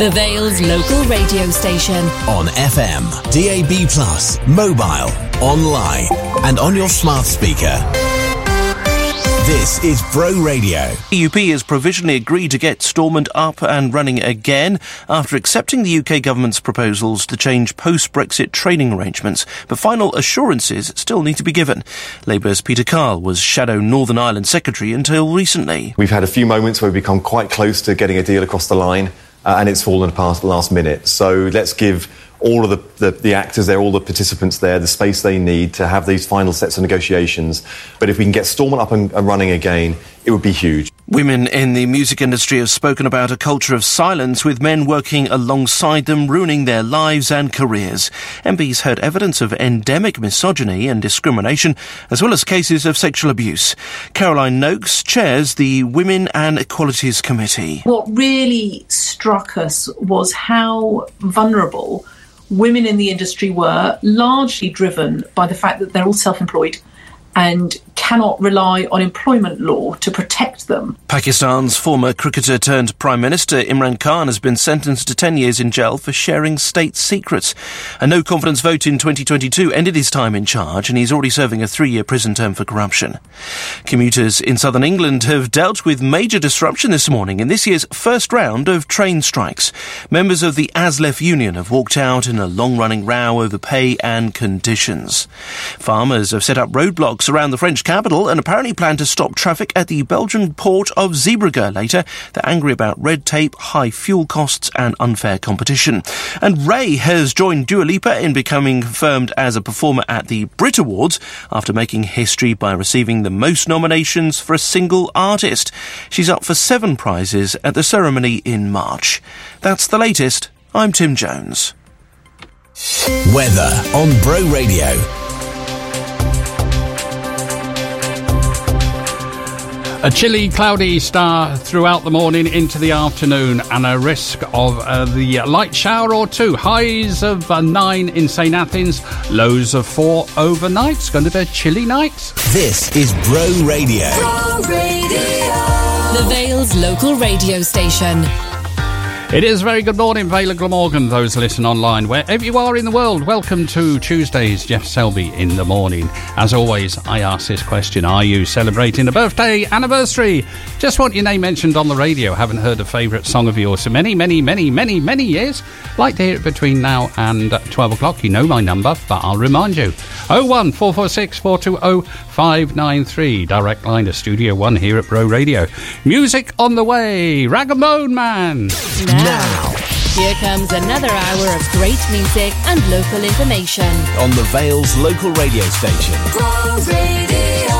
The Vale's local radio station. On FM, DAB, mobile, online, and on your smart speaker. This is Bro Radio. The DUP has provisionally agreed to get Stormont up and running again after accepting the UK government's proposals to change post-Brexit training arrangements, but final assurances still need to be given. Labour's Peter Kyle was Shadow Northern Ireland Secretary until recently. We've had a few moments where we've become quite close to getting a deal across the line uh, and it's fallen apart at the last minute. So let's give all of the, the, the, actors there, all the participants there, the space they need to have these final sets of negotiations. But if we can get Stormont up and, and running again, it would be huge. Women in the music industry have spoken about a culture of silence with men working alongside them, ruining their lives and careers. MPs heard evidence of endemic misogyny and discrimination, as well as cases of sexual abuse. Caroline Nokes chairs the Women and Equalities Committee. What really struck us was how vulnerable women in the industry were, largely driven by the fact that they're all self employed and cannot rely on employment law to protect them. Pakistan's former cricketer turned Prime Minister Imran Khan has been sentenced to 10 years in jail for sharing state secrets. A no confidence vote in 2022 ended his time in charge, and he's already serving a three year prison term for corruption. Commuters in southern England have dealt with major disruption this morning in this year's first round of train strikes. Members of the ASLEF union have walked out in a long running row over pay and conditions. Farmers have set up roadblocks around the French capital and apparently plan to stop traffic at the Belgian port of Zeebrugge later. They're angry about red tape, high fuel costs, and unfair competition. And Raye has joined Dua Lipa in becoming confirmed as a performer at the Brit Awards after making history by receiving the most nominations for a single artist. She's up for seven prizes at the ceremony in March. That's the latest. I'm Tim Jones. Weather on Bro Radio. A chilly, cloudy start throughout the morning into the afternoon, and a risk of uh, the light shower or two. Highs of uh, nine in St Athan, lows of four overnight. It's going to be a chilly night. This is Bro Radio. Bro Radio. The Vale's local radio station. It is very good morning, Vale Glamorgan, those listen online, wherever you are in the world. Welcome to Tuesday's Geoff Selby in the morning. As always, I ask this question Are you celebrating a birthday anniversary? Just want your name mentioned on the radio. Haven't heard a favourite song of yours for many, many, many, many, many years. Like to hear it between now and 12 o'clock. You know my number, but I'll remind you 01 446 420 593. Direct line to Studio 1 here at Bro Radio. Music on the way. Rag'n'Bone Man now. Here comes another hour of great music and local information. On the Vale's local radio station. Radio.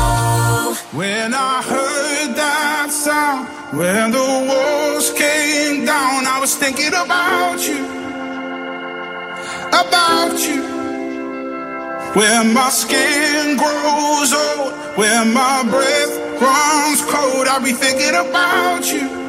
When I heard that sound, when the walls came down, I was thinking about you. About you. Where my skin grows old, where my breath runs cold, I'll be thinking about you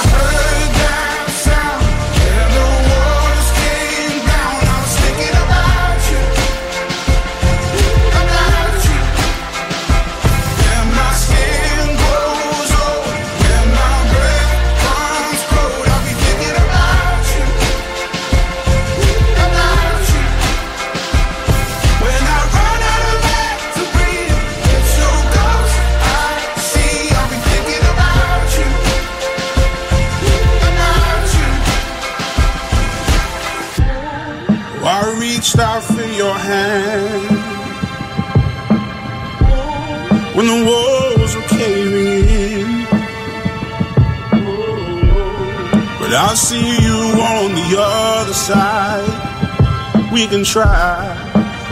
try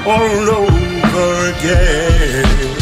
all over again.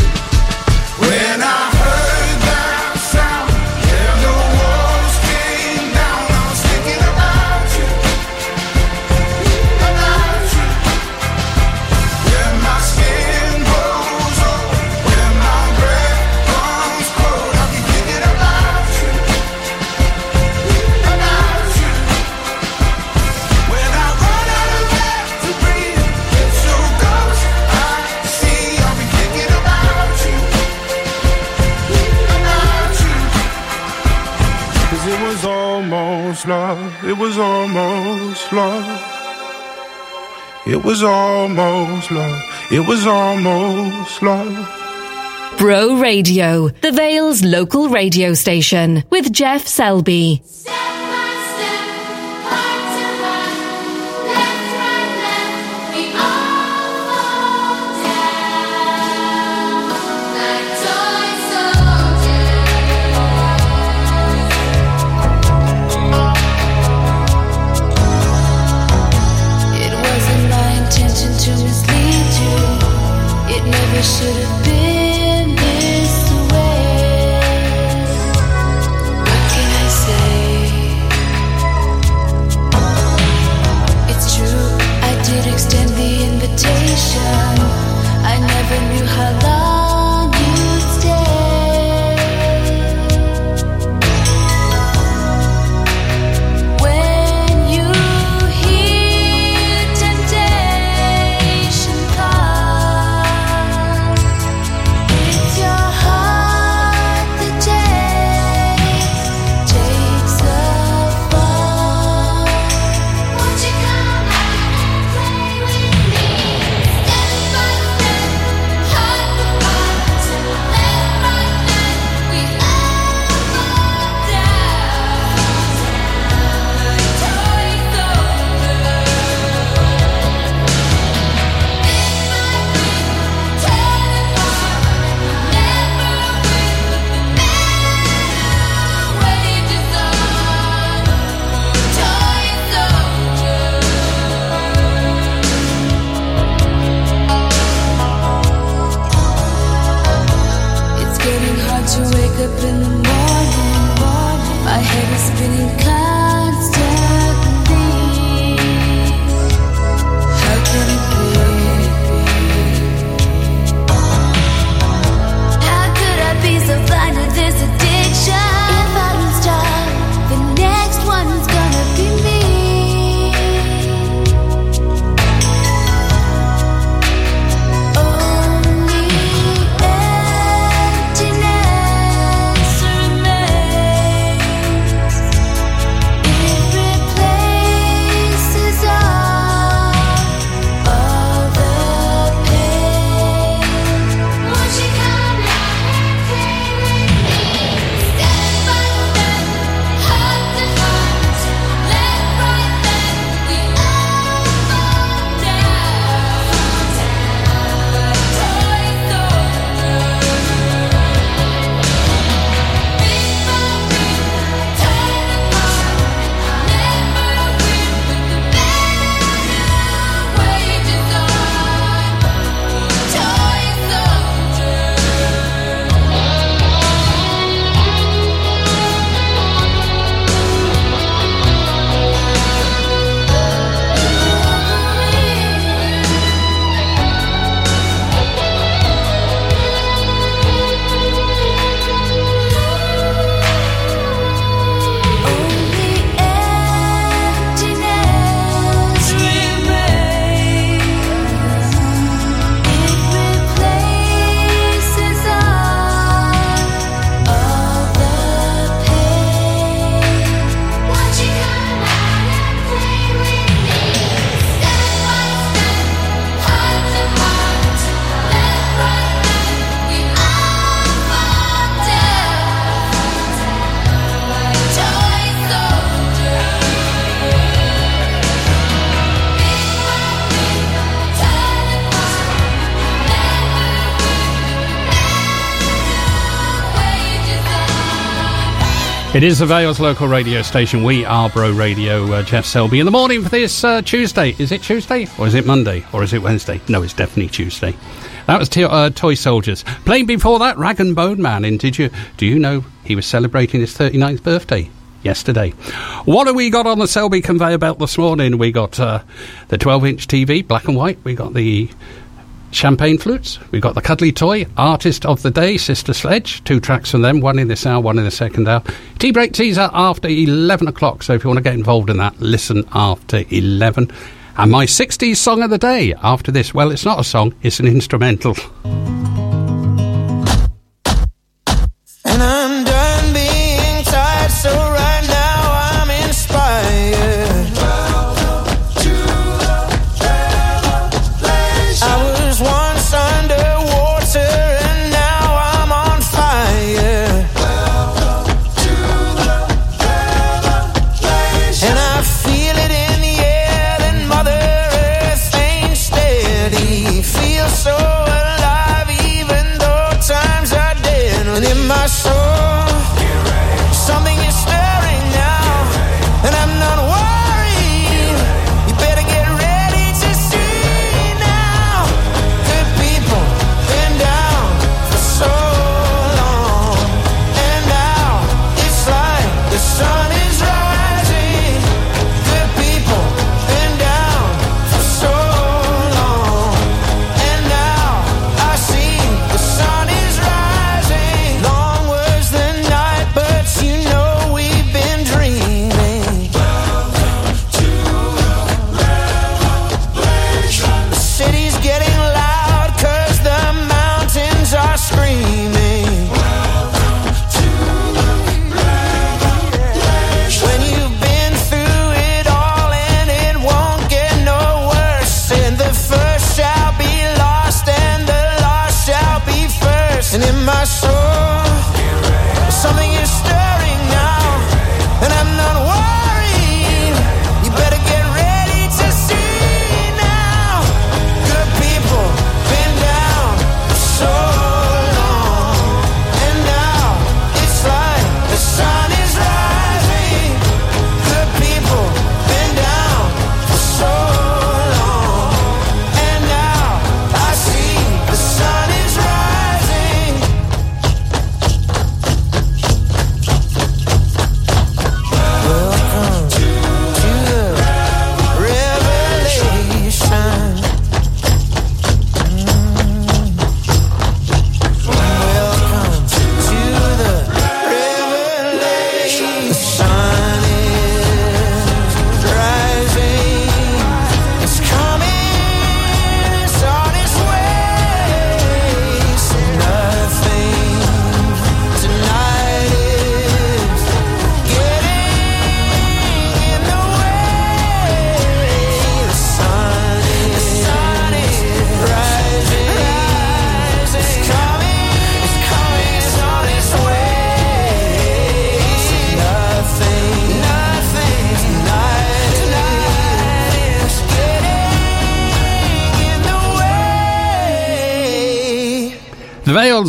Was almost love. It was almost love. Bro Radio, the Vale's local radio station, with Geoff Selby. this is It is the Vale's local radio station. We are Bro Radio. Uh, Geoff Selby in the morning for this uh, Tuesday. Is it Tuesday or is it Monday or is it Wednesday? No, it's definitely Tuesday. That was t- uh, Toy Soldiers. Playing before that, Rag and Bone Man. And did you do you know he was celebrating his 39th birthday? Yesterday. What have we got on the Selby conveyor belt this morning? We got uh, the 12 inch TV, black and white. We got the Champagne Flutes. We've got the Cuddly Toy, Artist of the Day, Sister Sledge. Two tracks from them, one in this hour, one in the second hour. Tea break teaser after 11 o'clock, so if you want to get involved in that, listen after 11. And my 60s song of the day after this. Well, it's not a song, it's an instrumental.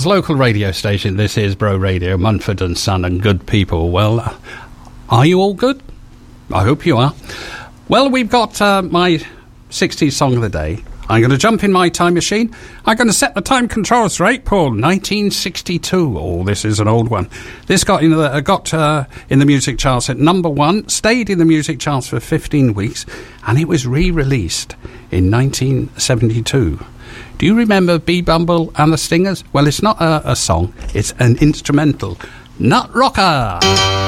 Local radio station. This is Bro Radio, Mumford and Son, and good people. Well, are you all good? I hope you are. Well, we've got uh, my 60s song of the day. I'm going to jump in my time machine. I'm going to set the time controls for April 1962. Oh, this is an old one. This got in the uh, got uh, in the music charts at number one, stayed in the music charts for 15 weeks, and it was re-released in 1972. Do you remember B. Bumble and the Stingers? Well, it's not a, a song, it's an instrumental. Nut Rocker!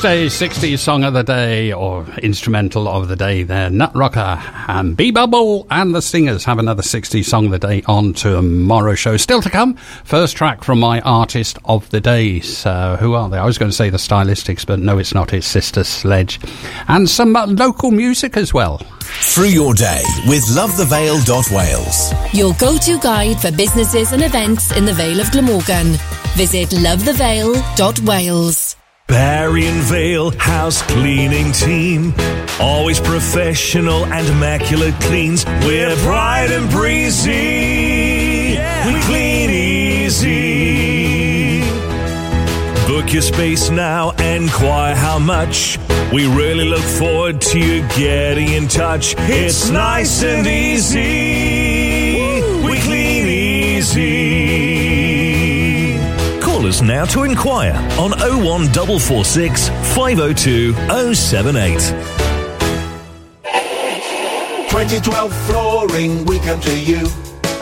Tuesday's 60s song of the day or instrumental of the day there. Nut Rocker and B Bumble and the Stingers have another 60s song of the day on tomorrow show. Still to come, first track from my artist of the day. So who are they? I was going to say the Stylistics, but no, it's not. It's Sister Sledge. And some uh, local music as well. Through your day with lovethevale.wales. Your go to guide for businesses and events in the Vale of Glamorgan. Visit lovethevale.wales. Barry and Vale House Cleaning Team. Always professional and immaculate cleans. We're bright and breezy. We clean easy. Book your space now, enquire how much. We really look forward to you getting in touch. It's nice and easy. Us now to inquire on 01446 502 078. 2012 flooring, we come to you.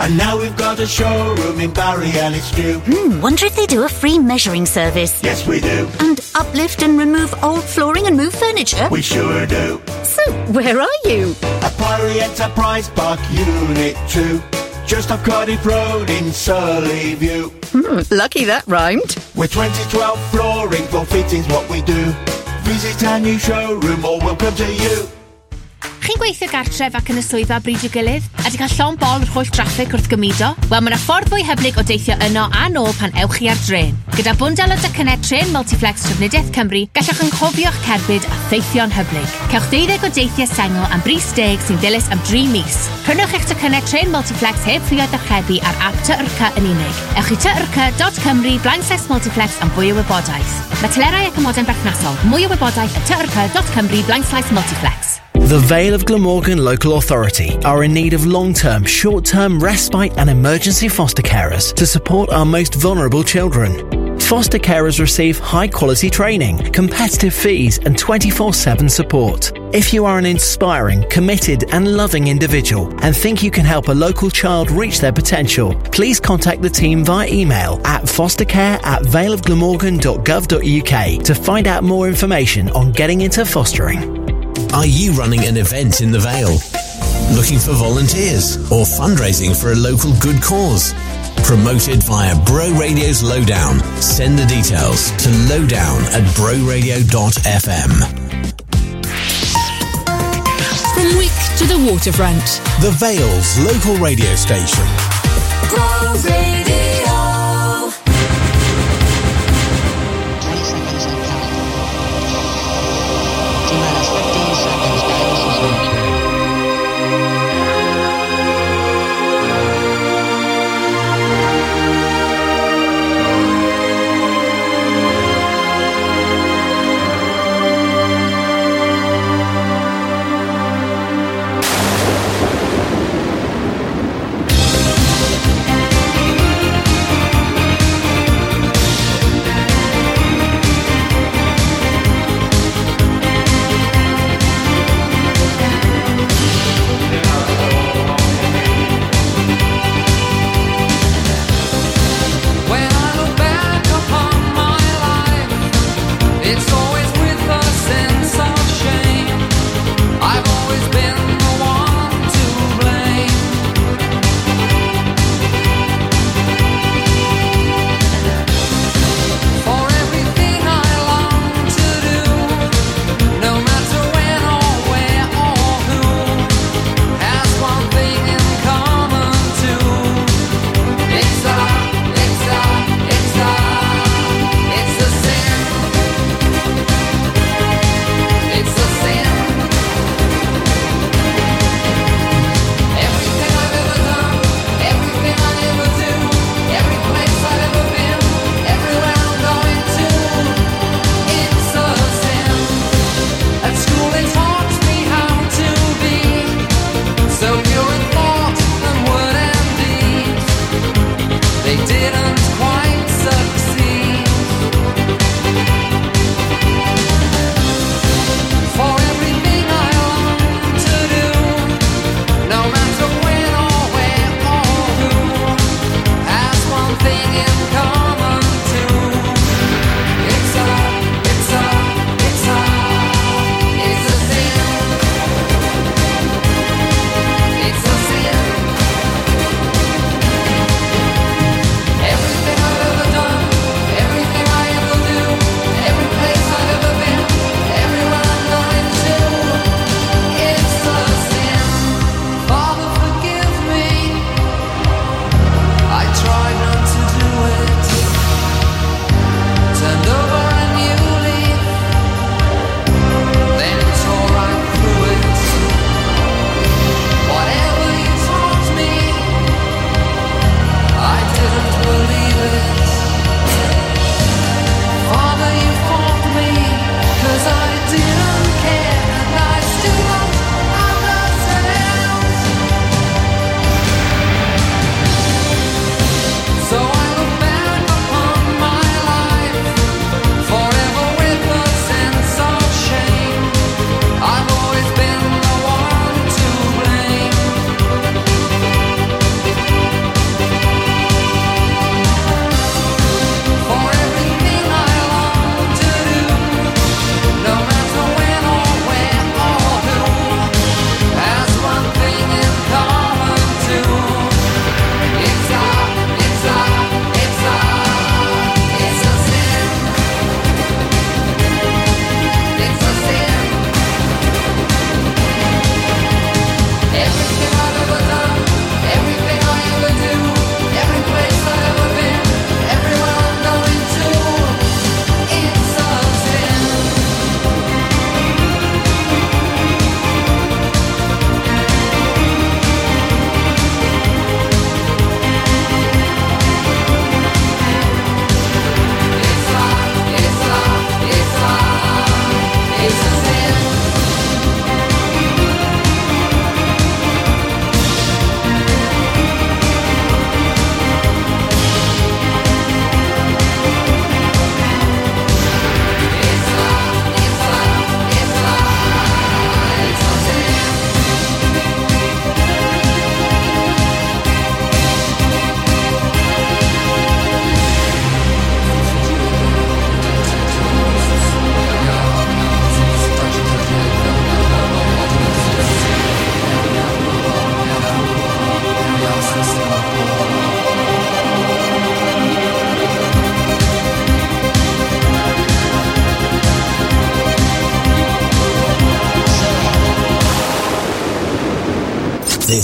And now we've got a showroom in Barry and it's due. Hmm, wonder if they do a free measuring service. Yes, we do. And uplift and remove old flooring and move furniture? We sure do. So, where are you? At Priory Enterprise Park Unit 2. Just off Cardiff Road in Surrey View. Hmm, lucky that rhymed. With 2012 flooring, for fittings what we do. Visit our new showroom or welcome to you. chi'n gweithio gartref ac yn y swyddfa bryd i'w gilydd? A di cael llon bol yr holl draffig wrth gymudo? Wel, mae yna ffordd fwy hyblyg o deithio yno a nôl pan ewch chi ar dren. Gyda bwndel o dycynnau tren Multiflex Trefnidiaeth Cymru, gallwch yn cofio'ch cerbyd a theithio'n hyblyg. Cewch 12 o deithiau sengl am bris deg sy'n ddilys am 3 mis. Prynwch eich dycynnau tren Multiflex heb ffrio ddechreubu ar app Tyrca yn unig. Ewch i tyrca.cymru blaen Multiflex am fwy o wybodaeth. Mae telerau ac ymodau'n berthnasol. Mwy o wybodaeth at tyrca.cymru blaen Multiflex. The Vale of Glamorgan Local Authority are in need of long term, short term respite and emergency foster carers to support our most vulnerable children. Foster carers receive high quality training, competitive fees, and 24 7 support. If you are an inspiring, committed, and loving individual and think you can help a local child reach their potential, please contact the team via email at fostercare at valeofglamorgan.gov.uk to find out more information on getting into fostering. Are you running an event in the Vale? Looking for volunteers or fundraising for a local good cause? Promoted via Bro Radio's Lowdown. Send the details to lowdown at broradio.fm. From Wick to the waterfront. The Vale's local radio station. Bro Radio.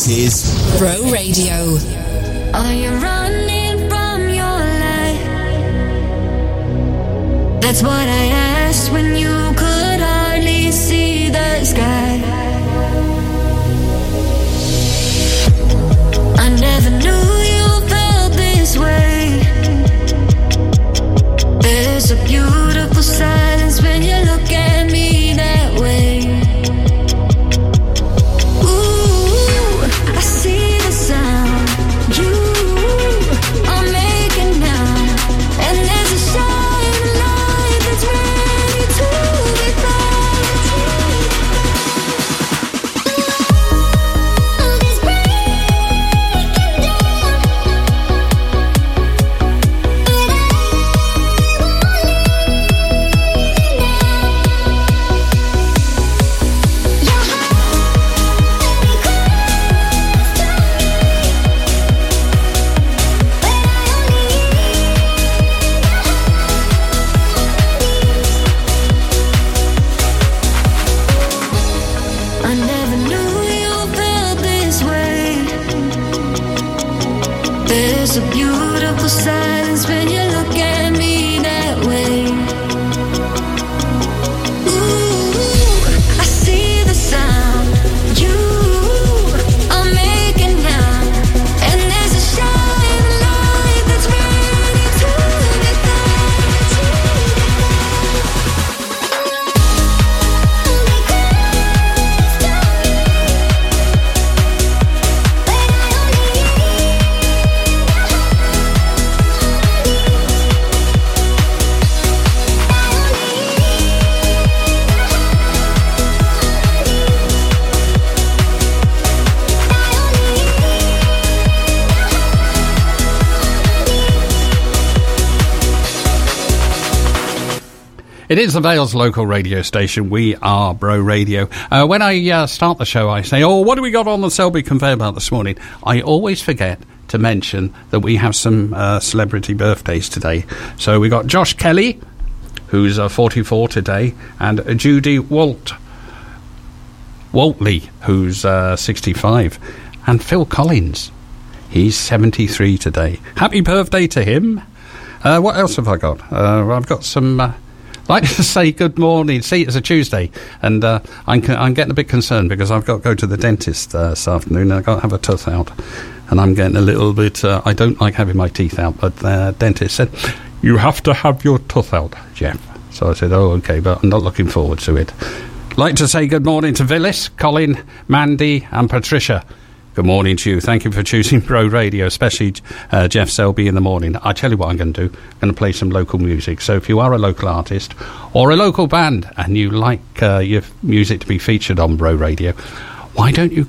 This There's a beautiful silence when you look at It is the Vale's local radio station. We are Bro Radio. Uh, when I uh, start the show, I say, "Oh, what do we got on the Selby conveyor belt this morning?" I always forget to mention that we have some uh, celebrity birthdays today. So we got Josh Kelley, who's uh, 44 today, and Judy Walt Waltley, who's uh, 65, and Phil Collins. He's 73 today. Happy birthday to him. Uh, what else have I got? I've got some. Like to say good morning. See, it's a Tuesday, and uh, I'm, I'm getting a bit concerned because I've got to go to the dentist uh, this afternoon. and I've got to have a tooth out, and I'm getting a little bit. Uh, I don't like having my teeth out, but the dentist said you have to have your tooth out, Geoff. So I said, oh, okay, but I'm not looking forward to it. Like to say good morning to Phyllis, Colin, Mandy, and Patricia. Good morning to you. Thank you for choosing Bro Radio, especially uh, Geoff Selby in the morning. I tell you what I'm going to do. I'm going to play some local music. So if you are a local artist or a local band and you like uh, your music to be featured on Bro Radio, why don't you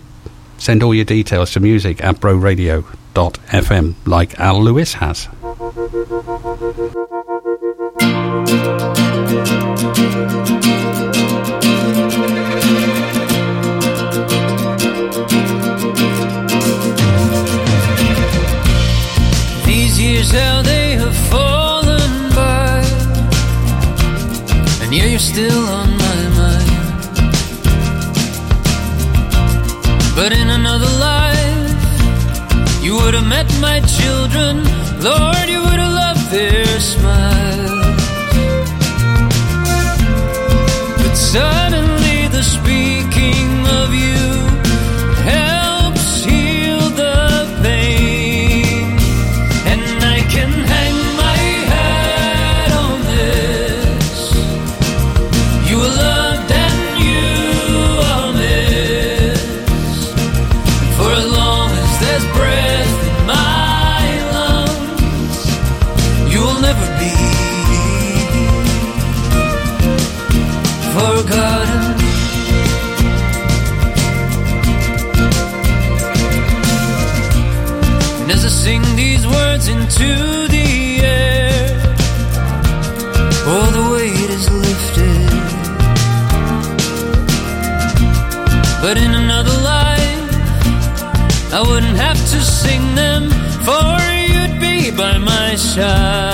send all your details to music at broradio.fm like Al Lewis has? But in another life, you would have met my children. Lord, you would have loved their smiles. But suddenly, my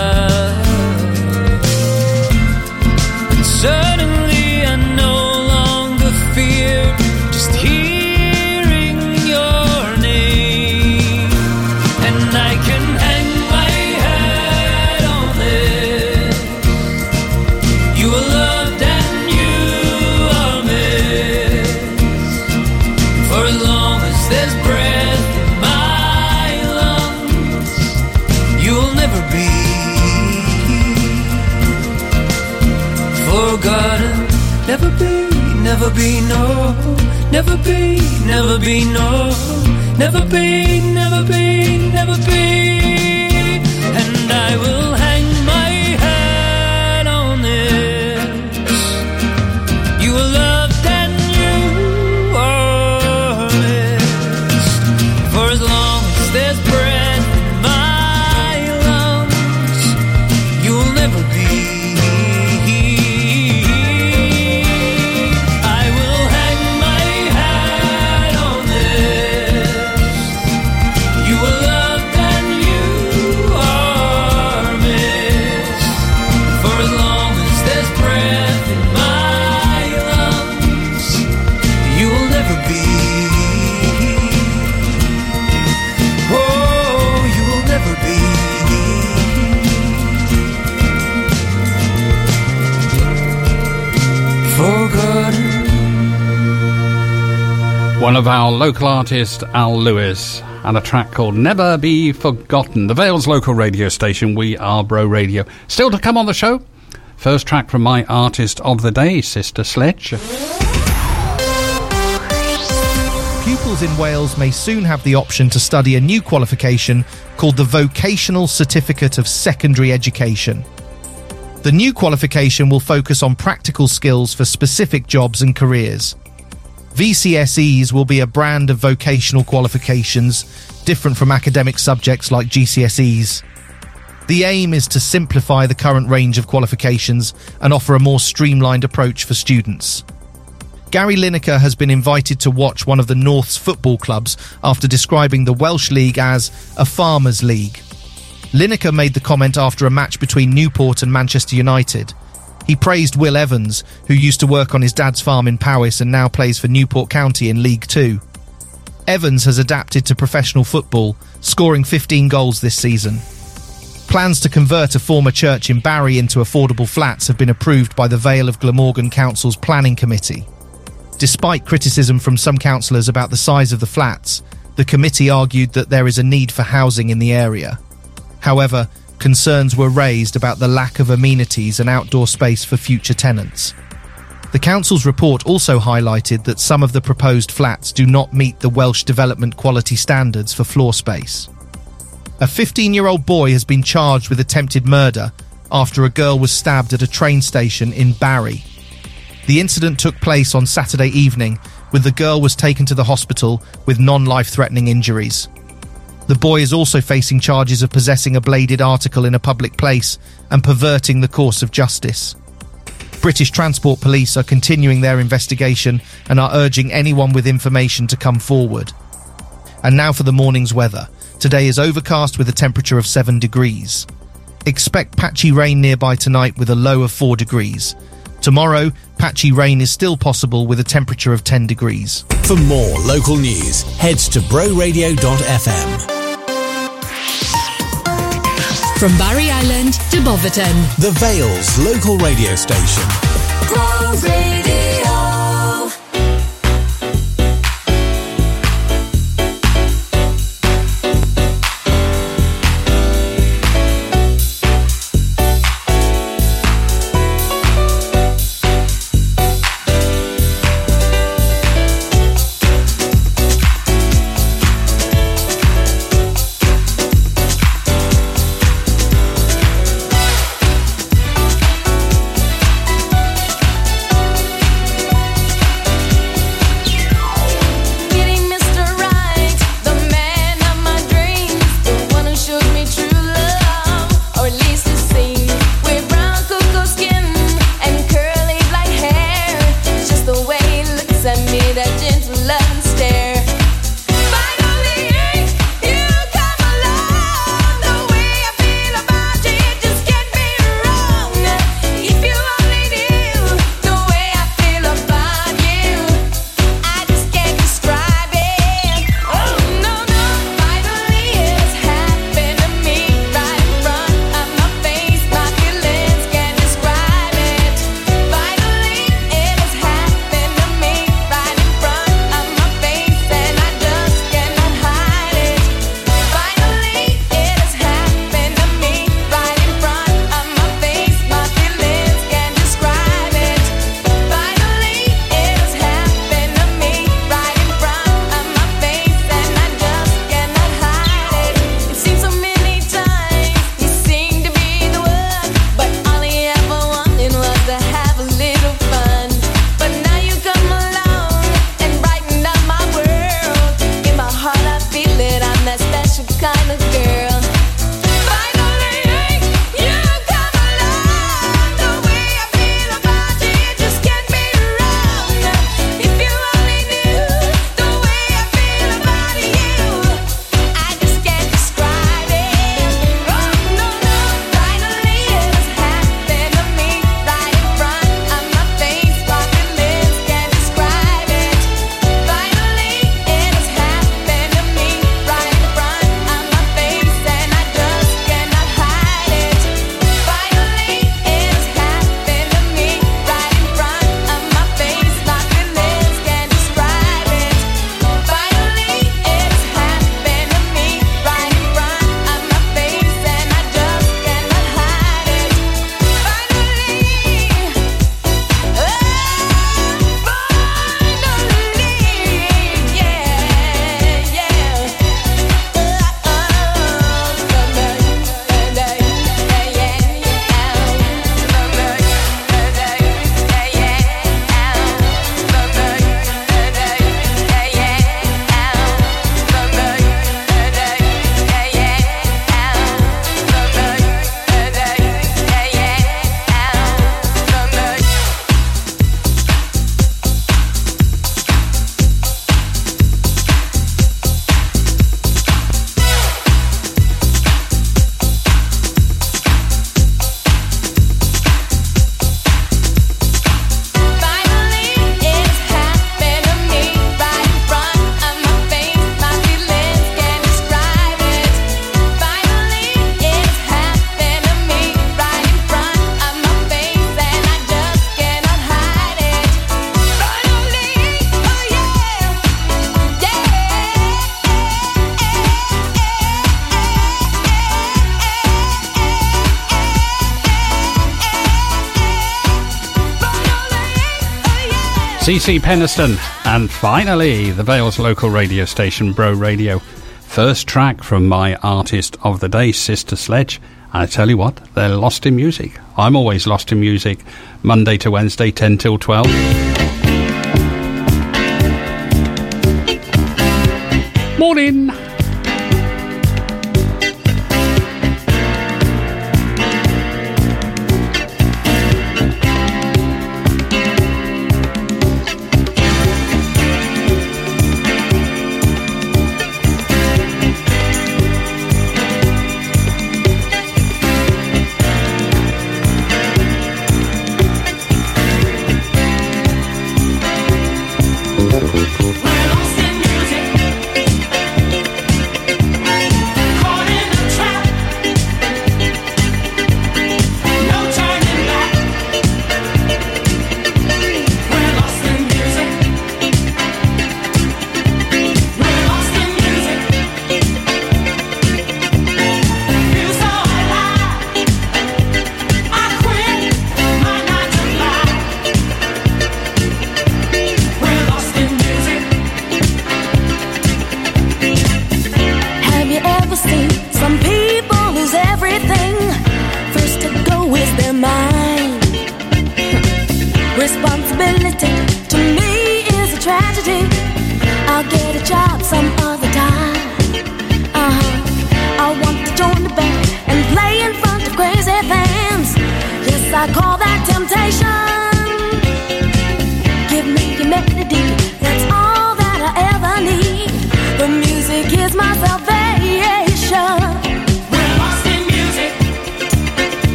local artist Al Lewis, and a track called Never Be Forgotten. The Vale's local radio station, We Are Bro Radio. Still to come on the show, first track from my artist of the day, Sister Sledge. Pupils in Wales may soon have the option to study a new qualification called the Vocational Certificate of Secondary Education. The new qualification will focus on practical skills for specific jobs and careers. VCSEs will be a brand of vocational qualifications, different from academic subjects like GCSEs. The aim is to simplify the current range of qualifications and offer a more streamlined approach for students. Gary Lineker has been invited to watch one of the North's football clubs after describing the Welsh League as a farmers' league. Lineker made the comment after a match between Newport and Manchester United. He praised Will Evans, who used to work on his dad's farm in Powys and now plays for Newport County in League Two. Evans has adapted to professional football, scoring 15 goals this season. Plans to convert a former church in Barry into affordable flats have been approved by the Vale of Glamorgan Council's Planning Committee. Despite criticism from some councillors about the size of the flats, the committee argued that there is a need for housing in the area. However, concerns were raised about the lack of amenities and outdoor space for future tenants. The council's report also highlighted that some of the proposed flats do not meet the Welsh Development Quality Standards for floor space. A 15 year old boy has been charged with attempted murder after a girl was stabbed at a train station in Barry. The incident took place on Saturday evening, with the girl was taken to the hospital with non-life threatening injuries. The boy is also facing charges of possessing a bladed article in a public place and perverting the course of justice. British Transport Police are continuing their investigation and are urging anyone with information to come forward. And now for the morning's weather. Today is overcast with a temperature of 7 degrees. Expect patchy rain nearby tonight with a low of 4 degrees. Tomorrow, patchy rain is still possible with a temperature of 10 degrees. For more local news, head to broradio.fm. From Barry Island to Boverton. The Vale's local radio station. CeCe Peniston, and finally, the Vale's local radio station, Bro Radio. First track from my artist of the day, Sister Sledge. And I tell you what, they're lost in music. I'm always lost in music, Monday to Wednesday, 10 till 12. Morning!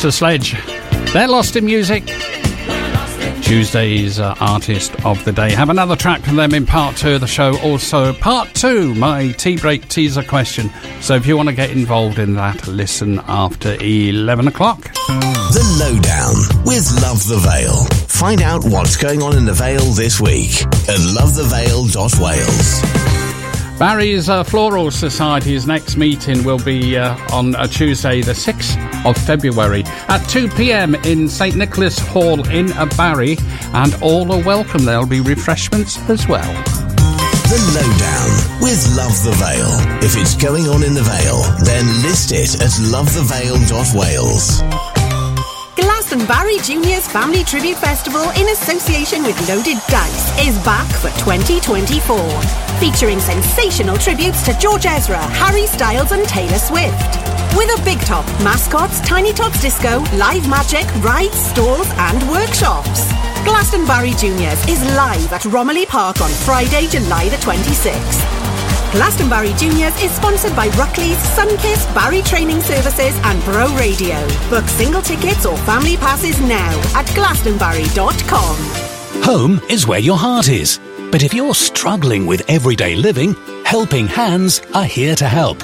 Mr. Sledge. They're lost in music. Tuesday's uh, artist of the day. Have another track from them in part two of the show. Also, part two, my tea break teaser question. So, if you want to get involved in that, listen after 11 o'clock. The Lowdown with Love the Vale. Find out what's going on in the Vale this week at lovethevale.wales. Barry's uh, Floral Society's next meeting will be uh, on uh, Tuesday, the 6th of February at 2 pm in St Nicholas Hall in Barry, and all are welcome. There'll be refreshments as well. The Lowdown with Love the Vale. If it's going on in the Vale, then list it at lovethevale.wales. Glastonbury Juniors Family Tribute Festival in association with Loaded Dice is back for 2024. Featuring sensational tributes to George Ezra, Harry Styles and Taylor Swift. With a big top, mascots, Tiny Tots Disco, live magic, rides, stalls and workshops. Glastonbury Juniors is live at Romilly Park on Friday, July the 26th. Glastonbury Juniors is sponsored by Ruckley's, Sunkiss, Barry Training Services and Bro Radio. Book single tickets or family passes now at glastonbury.com. Home is where your heart is. But if you're struggling with everyday living, Helping Hands are here to help.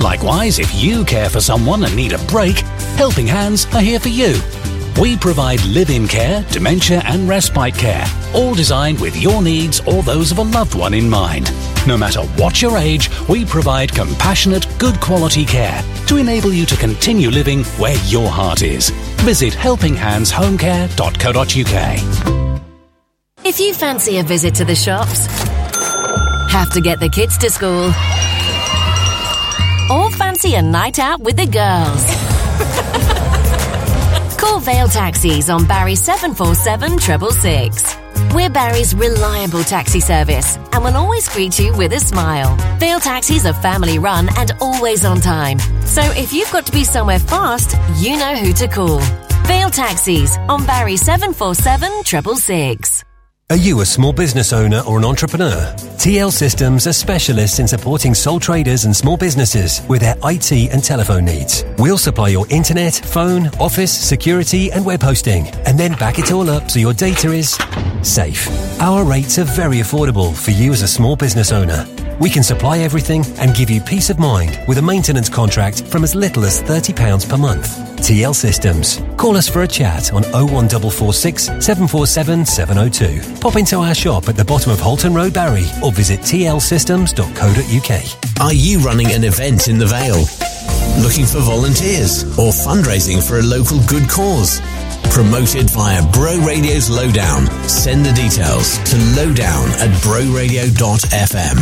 Likewise, if you care for someone and need a break, Helping Hands are here for you. We provide live in care, dementia, and respite care, all designed with your needs or those of a loved one in mind. No matter what your age, we provide compassionate, good quality care to enable you to continue living where your heart is. Visit helpinghandshomecare.co.uk. If you fancy a visit to the shops, have to get the kids to school, fancy a night out with the girls. Call Vale Taxis on Barry 747 666. We're Barry's reliable taxi service and will always greet you with a smile. Vale Taxis are family run and always on time. So if you've got to be somewhere fast, you know who to call. Vale Taxis on Barry 747 666. Are you a small business owner or an entrepreneur? TL Systems are specialists in supporting sole traders and small businesses with their IT and telephone needs. We'll supply your internet, phone, office, security, and web hosting, and then back it all up so your data is safe. Our rates are very affordable for you as a small business owner. We can supply everything and give you peace of mind with a maintenance contract from as little as £30 per month. TL Systems. Call us for a chat on 01446 747 702. Pop into our shop at the bottom of Holton Road, Barry, or visit tlsystems.co.uk. Are you running an event in the Vale? Looking for volunteers or fundraising for a local good cause? Promoted via Bro Radio's Lowdown. Send the details to lowdown at broradio.fm.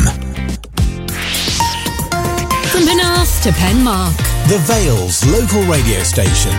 From Penarth to Penmark. The Vale's local radio station.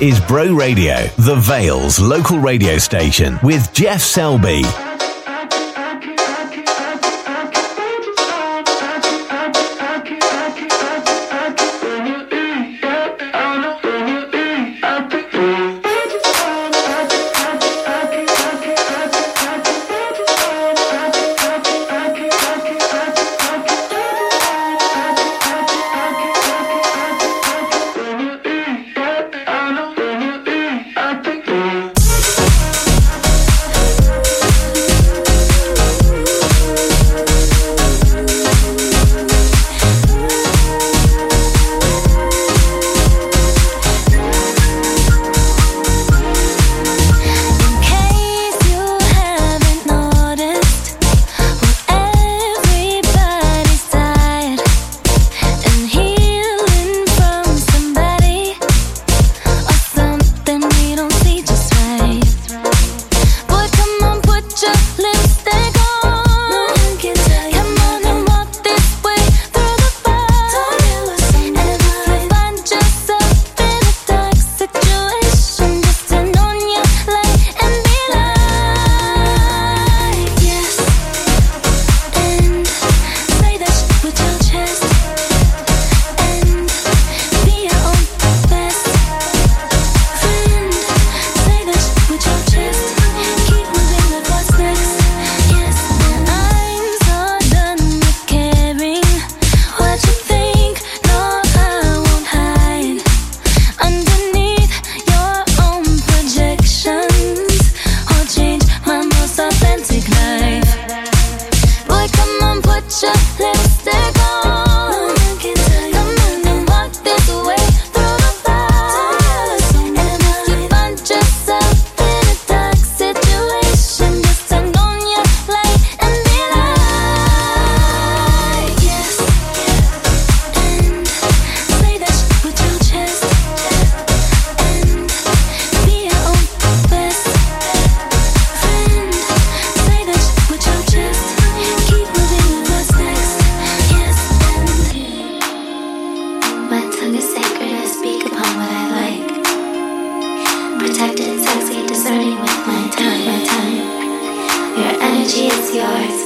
Is Bro Radio, the Vale's local radio station with Geoff Selby. Tongue is sacred, I speak upon what I like. Protected, sexy, discerning with my time, my tongue. Your energy is yours,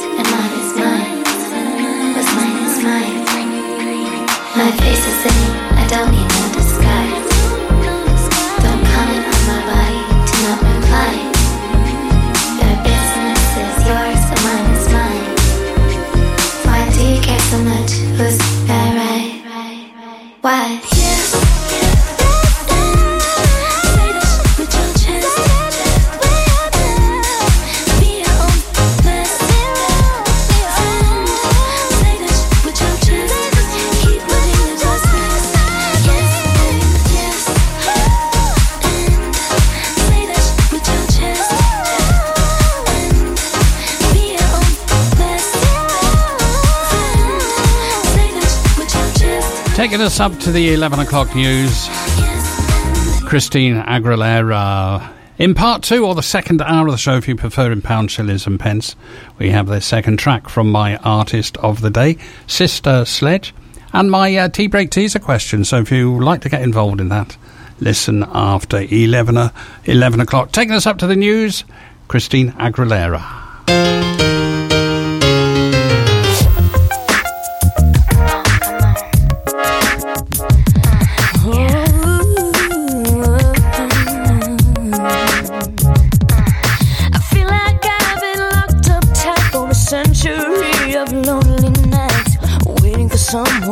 Taking us up to the 11 o'clock news, Christina Aguilera. In part two, or the second hour of the show, if you prefer in pounds, shillings, and pence, we have the second track from my artist of the day, Sister Sledge, and my uh, tea break teaser question. So if you like to get involved in that, listen after 11, o- 11 o'clock. Taking us up to the news, Christina Aguilera. Someone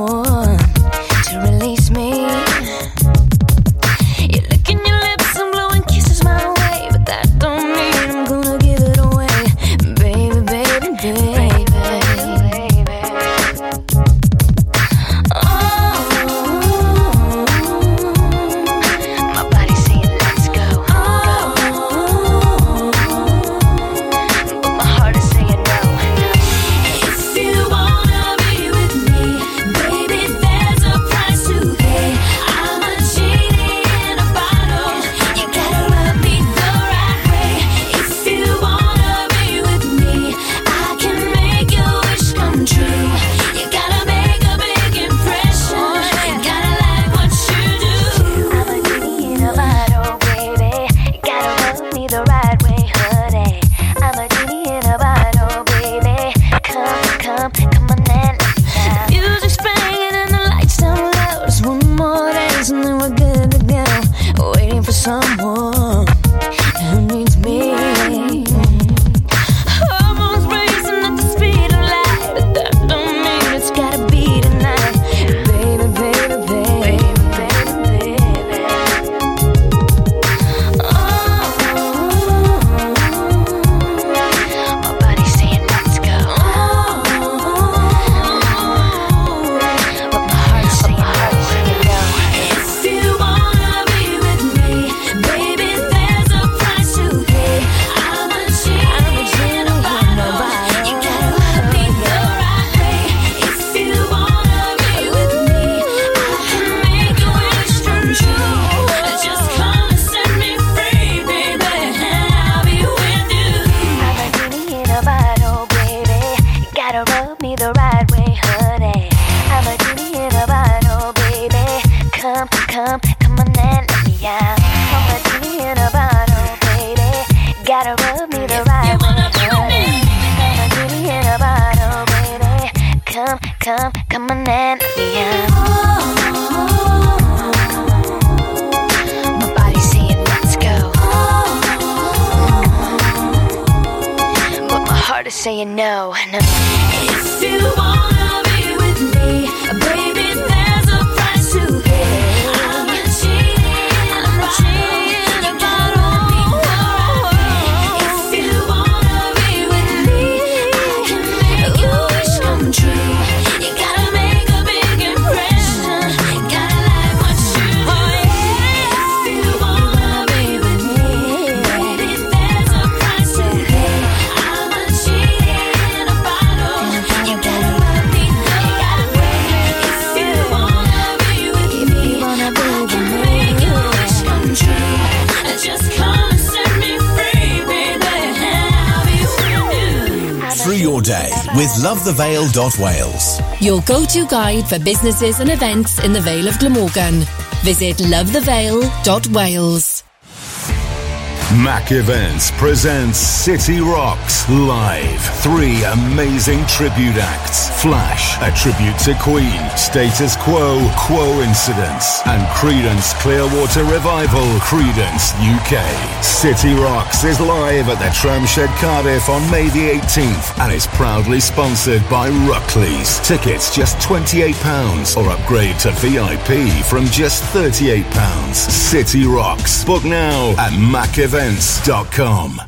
time. lovethevale.wales. Your go-to guide for businesses and events in the Vale of Glamorgan. Visit lovethevale.wales. Mac Events presents City Rocks live. Three amazing tribute acts. Flash, a tribute to Queen, Status Quo, Quo Incidents, and Creedence Clearwater Revival, Creedence UK. City Rocks is live at the Tramshed Cardiff on May the 18th and is proudly sponsored by Ruckley's. Tickets just £28 or upgrade to VIP from just £38. City Rocks. Book now at macevents.com.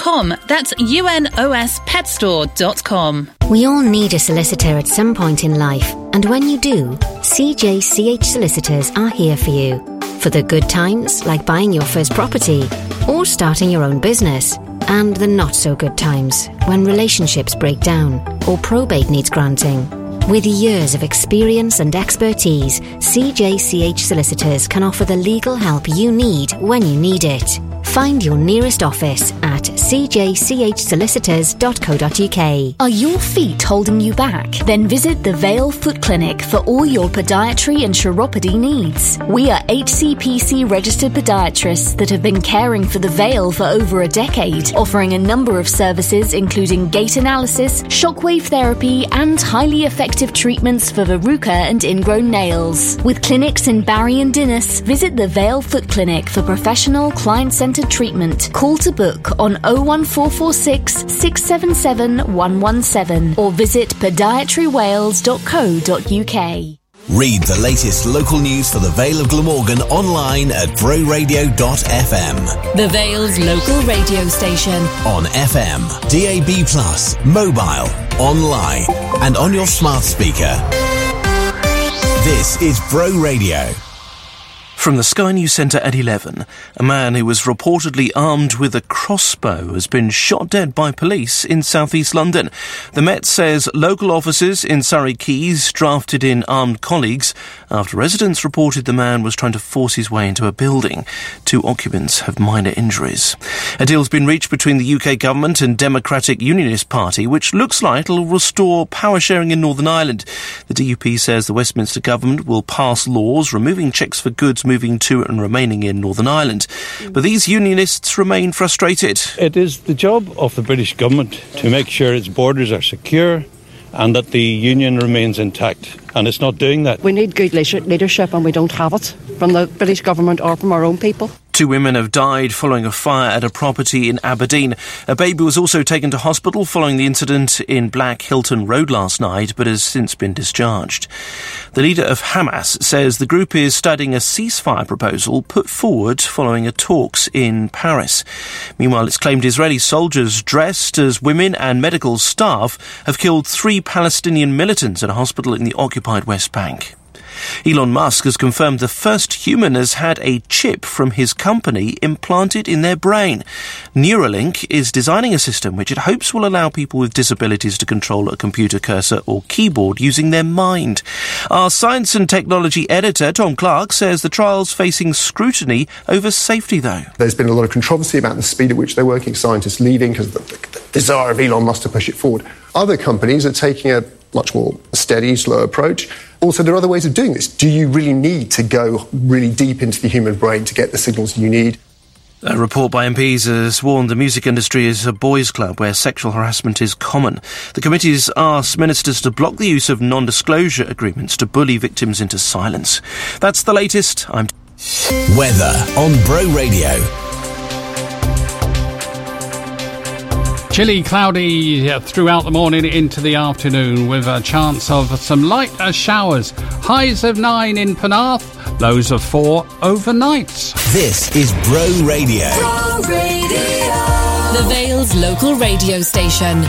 That's unospetstore.com. We all need a solicitor at some point in life, and when you do, CJCH solicitors are here for you. For the good times, like buying your first property or starting your own business, and the not so good times, when relationships break down or probate needs granting. With years of experience and expertise, CJCH solicitors can offer the legal help you need when you need it. Find your nearest office at cjchsolicitors.co.uk. Are your feet holding you back? Then visit the Vale Foot Clinic for all your podiatry and chiropody needs. We are HCPC registered podiatrists that have been caring for the Vale for over a decade, offering a number of services including gait analysis, shockwave therapy, and highly effective treatments for verruca and ingrown nails. With clinics in Barry and Dinas, visit the Vale Foot Clinic for professional client centered treatment. Call to book on 01446 677 117 or visit podiatrywales.co.uk. Read the latest local news for the Vale of Glamorgan online at broradio.fm. The Vale's local radio station. On FM, DAB+, mobile, online, and on your smart speaker. This is Bro Radio. From the Sky News Centre at 11, a man who was reportedly armed with a crossbow has been shot dead by police in southeast London. The Met says local officers in Surrey Quays drafted in armed colleagues after residents reported the man was trying to force his way into a building. Two occupants have minor injuries. A deal's been reached between the UK government and Democratic Unionist Party, which looks like it'll restore power sharing in Northern Ireland. The DUP says the Westminster government will pass laws removing checks for goods moving to and remaining in Northern Ireland. But these unionists remain frustrated. It is the job of the British government to make sure its borders are secure and that the union remains intact. And it's not doing that. We need good leadership, and we don't have it from the British government or from our own people. Two women have died following a fire at a property in Aberdeen. A baby was also taken to hospital following the incident in Black Hilton Road last night, but has since been discharged. The leader of Hamas says the group is studying a ceasefire proposal put forward following a talks in Paris. Meanwhile, it's claimed Israeli soldiers dressed as women and medical staff have killed three Palestinian militants at a hospital in the occupied West Bank. Elon Musk has confirmed the first human has had a chip from his company implanted in their brain. Neuralink is designing a system which it hopes will allow people with disabilities to control a computer cursor or keyboard using their mind. Our science and technology editor, Tom Clarke, says the trial's facing scrutiny over safety, though. There's been a lot of controversy about the speed at which they're working, scientists leaving because of the, the desire of Elon Musk to push it forward. Other companies are taking a much more steady, slow approach. Also, there are other ways of doing this. Do you really need to go really deep into the human brain to get the signals you need? A report by MPs has warned the music industry is a boys' club where sexual harassment is common. The committee's asked ministers to block the use of non disclosure agreements to bully victims into silence. That's the latest. I'm. Weather on Bro Radio. Chilly, cloudy throughout the morning into the afternoon with a chance of some light uh, showers. Highs of 9 in Penarth, lows of 4 overnight. This is Bro Radio. The Vale's local radio station.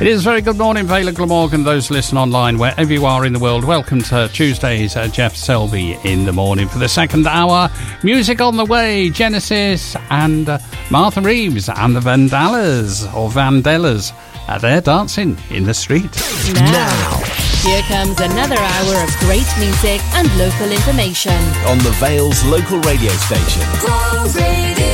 It is very good morning, Vale of Glamorgan, those listen online wherever you are in the world. Welcome to Tuesday's uh, Geoff Selby in the morning for the second hour. Music on the way, Genesis and uh, Martha Reeves and the Vandellas, or Vandellas. Uh, they're dancing in the street. Now, here comes another hour of great music and local information. On the Vale's local radio station.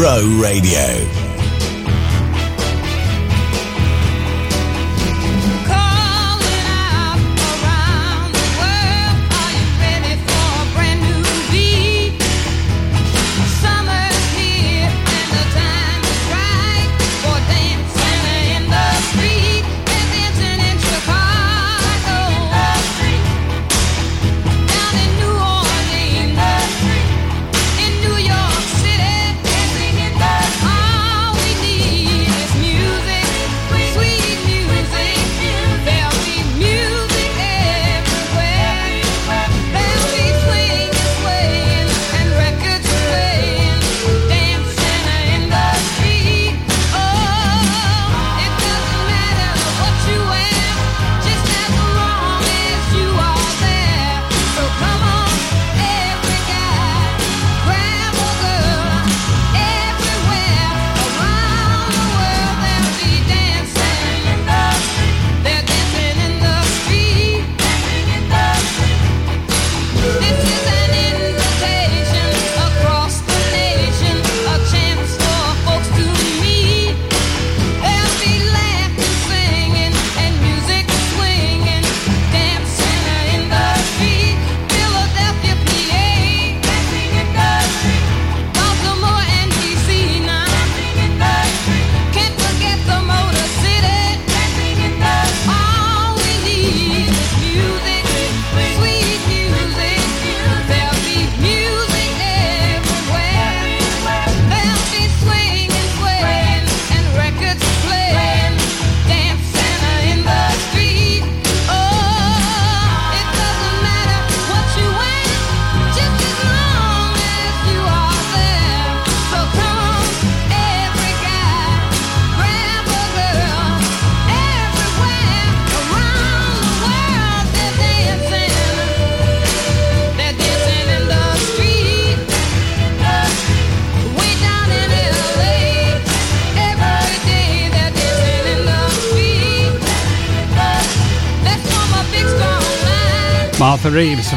Bro Radio.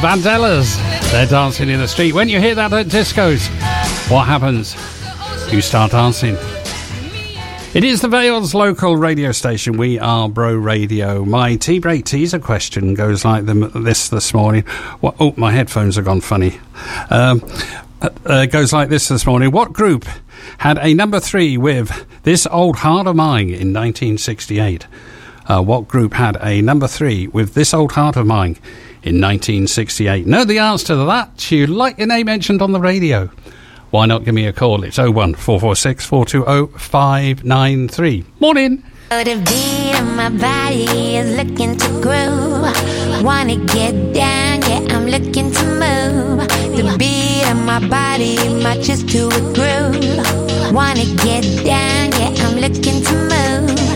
Vandellas. They're dancing in the street. When you hear that at discos, what happens? You start dancing. It is the Vale's local radio station. We are Bro Radio. My tea break teaser question goes like this this morning. What, oh, my headphones have gone funny. Um, uh, uh, goes like this this morning. What group had a number three with This Old Heart of Mine in 1968? Uh, what group had a number three with This Old Heart of Mine in 1968? Know the answer to that? You like your name mentioned on the radio? Why not give me a call? It's 01446 420 593. Morning. The beat of my body is looking to groove. Wanna get down, yeah, I'm looking to move. The beat of my body matches to a groove. Wanna get down, yeah, I'm looking to move.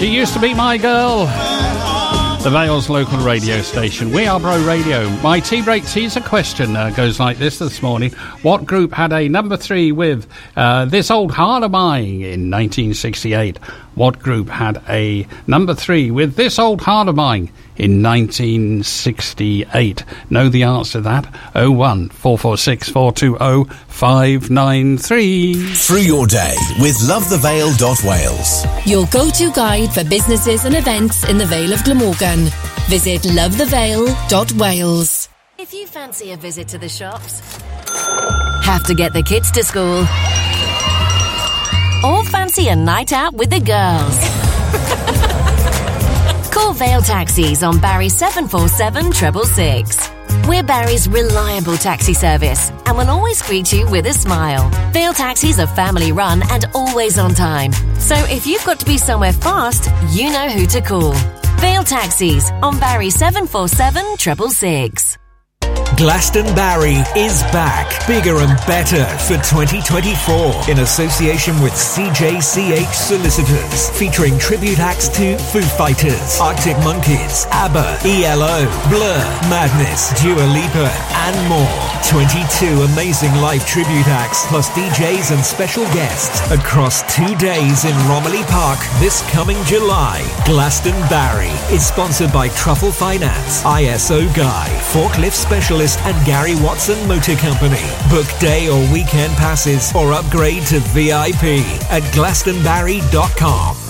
She used to be my girl. The Vale's local radio station. We are Bro Radio. My tea break teaser question uh, goes like this this morning. What group had a number three with uh, This Old Heart of Mine in 1968? What group had a number three with This Old Heart of Mine in 1968? Know the answer to that? 01 446 420 593. Through your day with lovethevale.wales. Your go-to guide for businesses and events in the Vale of Glamorgan. Visit lovethevale.wales. If you fancy a visit to the shops, have to get the kids to school, or fancy a night out with the girls. Call Vale Taxis on Barry 747 666. We're Barry's reliable taxi service and will always greet you with a smile. Vale Taxis are family run and always on time. So if you've got to be somewhere fast, you know who to call. Vale Taxis on Barry 747 666. Glastonbarry is back, bigger and better for 2024 in association with CJCH Solicitors, featuring tribute acts to Foo Fighters, Arctic Monkeys, ABBA, ELO, Blur, Madness, Dua Lipa, and more. 22 amazing live tribute acts, plus DJs and special guests across two days in Romilly Park this coming July. Glastonbarry is sponsored by Truffle Finance, ISO Guy, Forklift Specialist, and Gary Watson Motor Company. Book day or weekend passes or upgrade to VIP at glastonbury.com.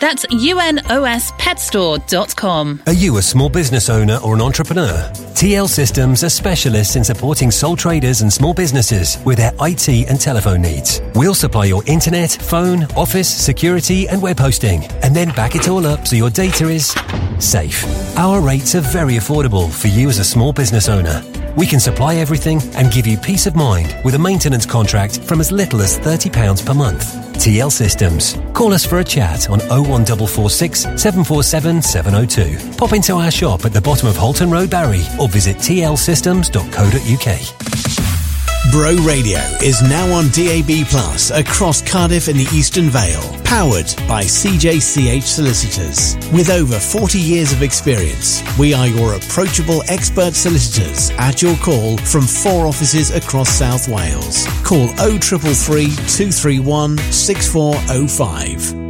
That's unospetstore.com. Are you a small business owner or an entrepreneur? TL Systems are specialists in supporting sole traders and small businesses with their IT and telephone needs. We'll supply your internet, phone, office, security, and web hosting, and then back it all up so your data is safe. Our rates are very affordable for you as a small business owner. We can supply everything and give you peace of mind with a maintenance contract from as little as £30 per month. TL Systems. Call us for a chat on 01446 747 702. Pop into our shop at the bottom of Holton Road, Barry, or visit tlsystems.co.uk. Bro Radio is now on DAB Plus across Cardiff and the Eastern Vale, powered by CJCH Solicitors. With over 40 years of experience, we are your approachable expert solicitors at your call from four offices across South Wales. Call 0333 231 6405.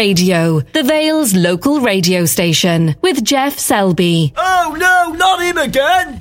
Radio, the Vale's local radio station, with Geoff Selby. Oh no, not him again!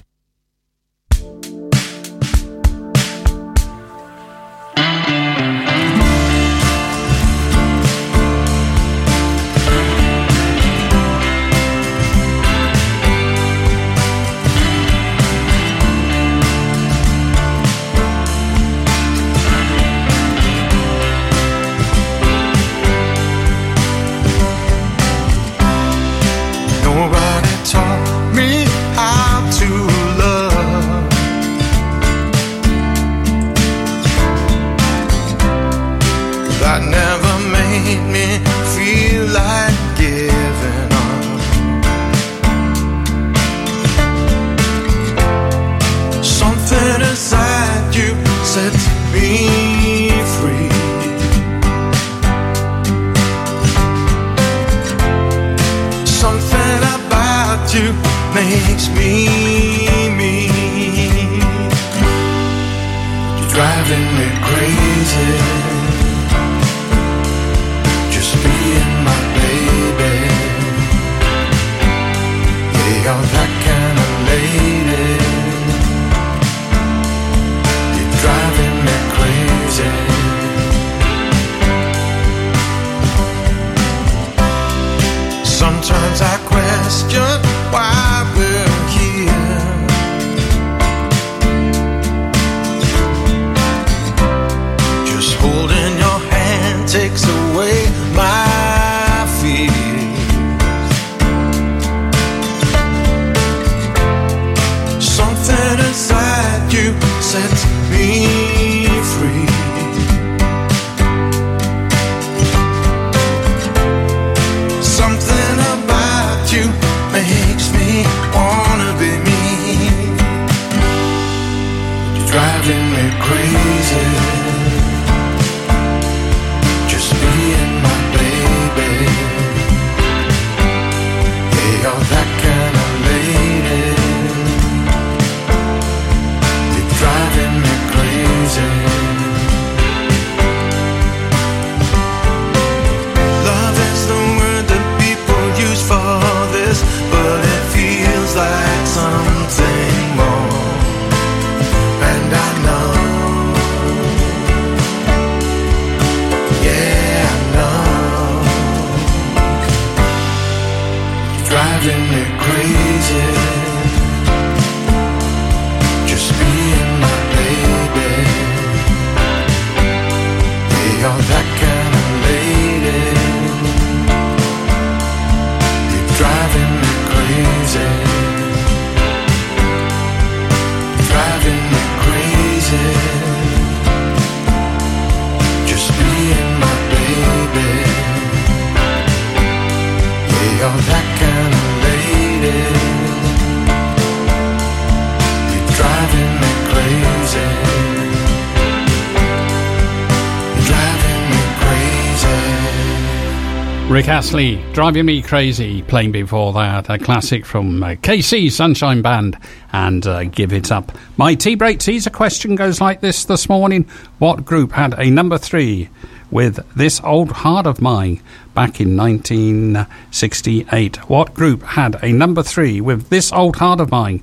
Astley, Driving Me Crazy, playing before that, a classic from uh, KC Sunshine Band and uh, Give It Up. My tea break teaser question goes like this this morning. What group had a number three with This Old Heart of Mine back in 1968? What group had a number three with This Old Heart of Mine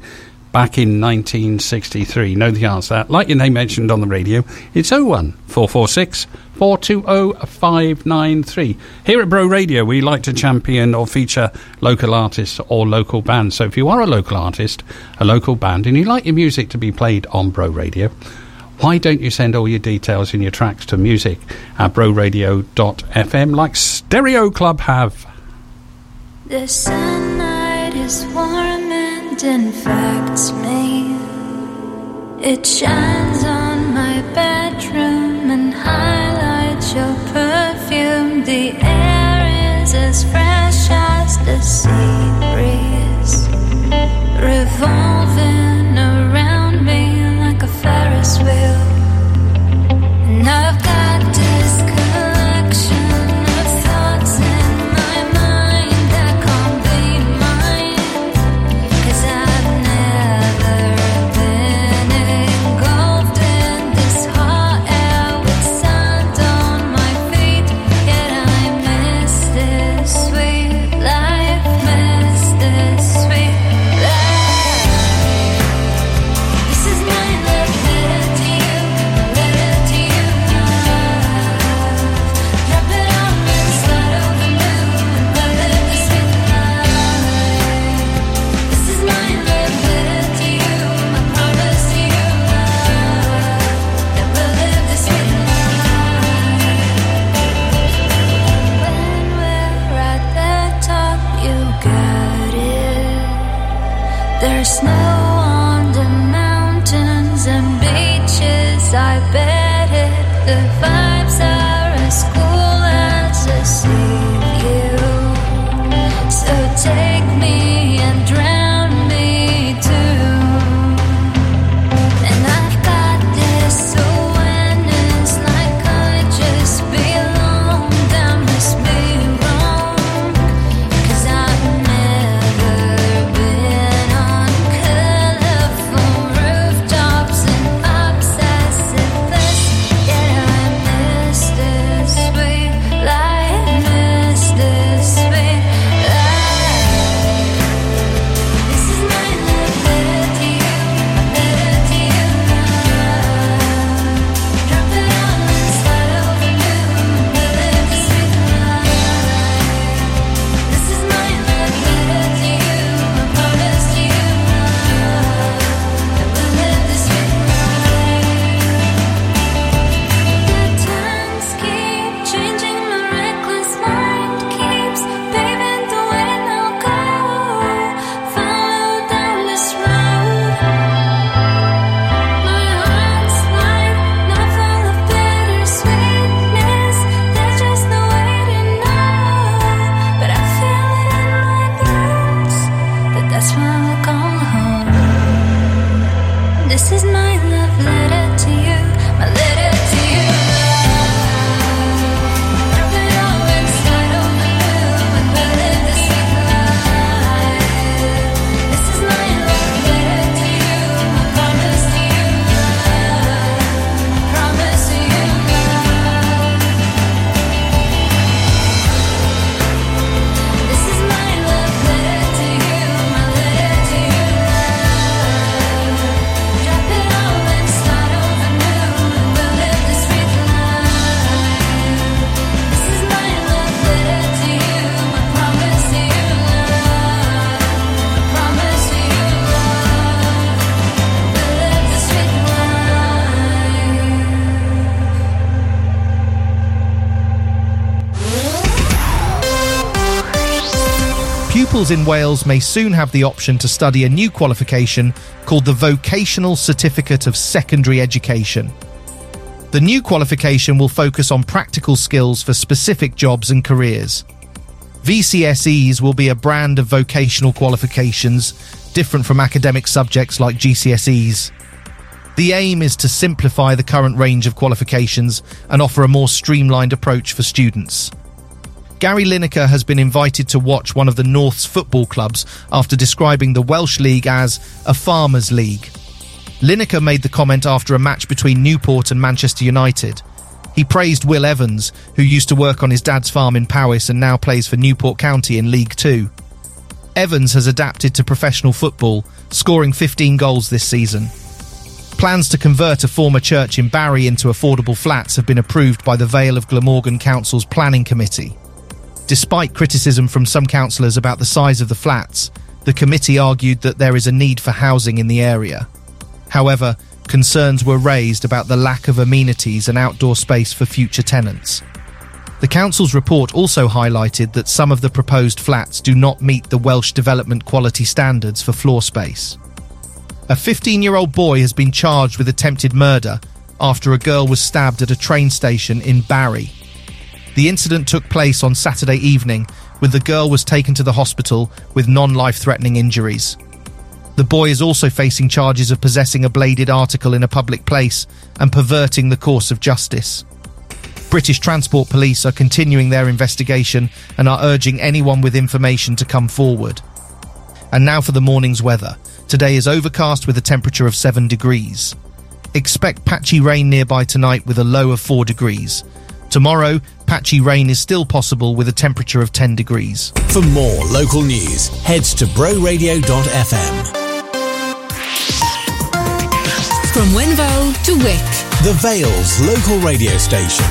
back in 1963? Know the answer. Like your name mentioned on the radio, it's 01 446 420 593. Here at Bro Radio, we like to champion or feature local artists or local bands. So if you are a local artist, a local band, and you like your music to be played on Bro Radio, why don't you send all your details and your tracks to music at broradio.fm like Stereo Club have? The sunlight is warm and infects me. It shines on my bedroom and perfume. The air is as fresh as the sea breeze, revolving around me like a Ferris wheel. And I've got pupils in Wales may soon have the option to study a new qualification called the Vocational Certificate of Secondary Education. The new qualification will focus on practical skills for specific jobs and careers. VCSEs will be a brand of vocational qualifications, different from academic subjects like GCSEs. The aim is to simplify the current range of qualifications and offer a more streamlined approach for students. Gary Lineker has been invited to watch one of the North's football clubs after describing the Welsh League as a farmers' league. Lineker made the comment after a match between Newport and Manchester United. He praised Will Evans, who used to work on his dad's farm in Powys and now plays for Newport County in League Two. Evans has adapted to professional football, scoring 15 goals this season. Plans to convert a former church in Barry into affordable flats have been approved by the Vale of Glamorgan Council's Planning Committee. Despite criticism from some councillors about the size of the flats, the committee argued that there is a need for housing in the area. However, concerns were raised about the lack of amenities and outdoor space for future tenants. The council's report also highlighted that some of the proposed flats do not meet the Welsh development quality standards for floor space. A 15 year old boy has been charged with attempted murder after a girl was stabbed at a train station in Barry. The incident took place on Saturday evening, when the girl was taken to the hospital with non life threatening injuries. The boy is also facing charges of possessing a bladed article in a public place and perverting the course of justice. British Transport Police are continuing their investigation and are urging anyone with information to come forward. And now for the morning's weather. Today is overcast with a temperature of 7 degrees. Expect patchy rain nearby tonight with a low of 4 degrees. Tomorrow, patchy rain is still possible with a temperature of 10 degrees. For more local news, head to broradio.fm. From Wenvoe to Wick. The Vale's local radio station.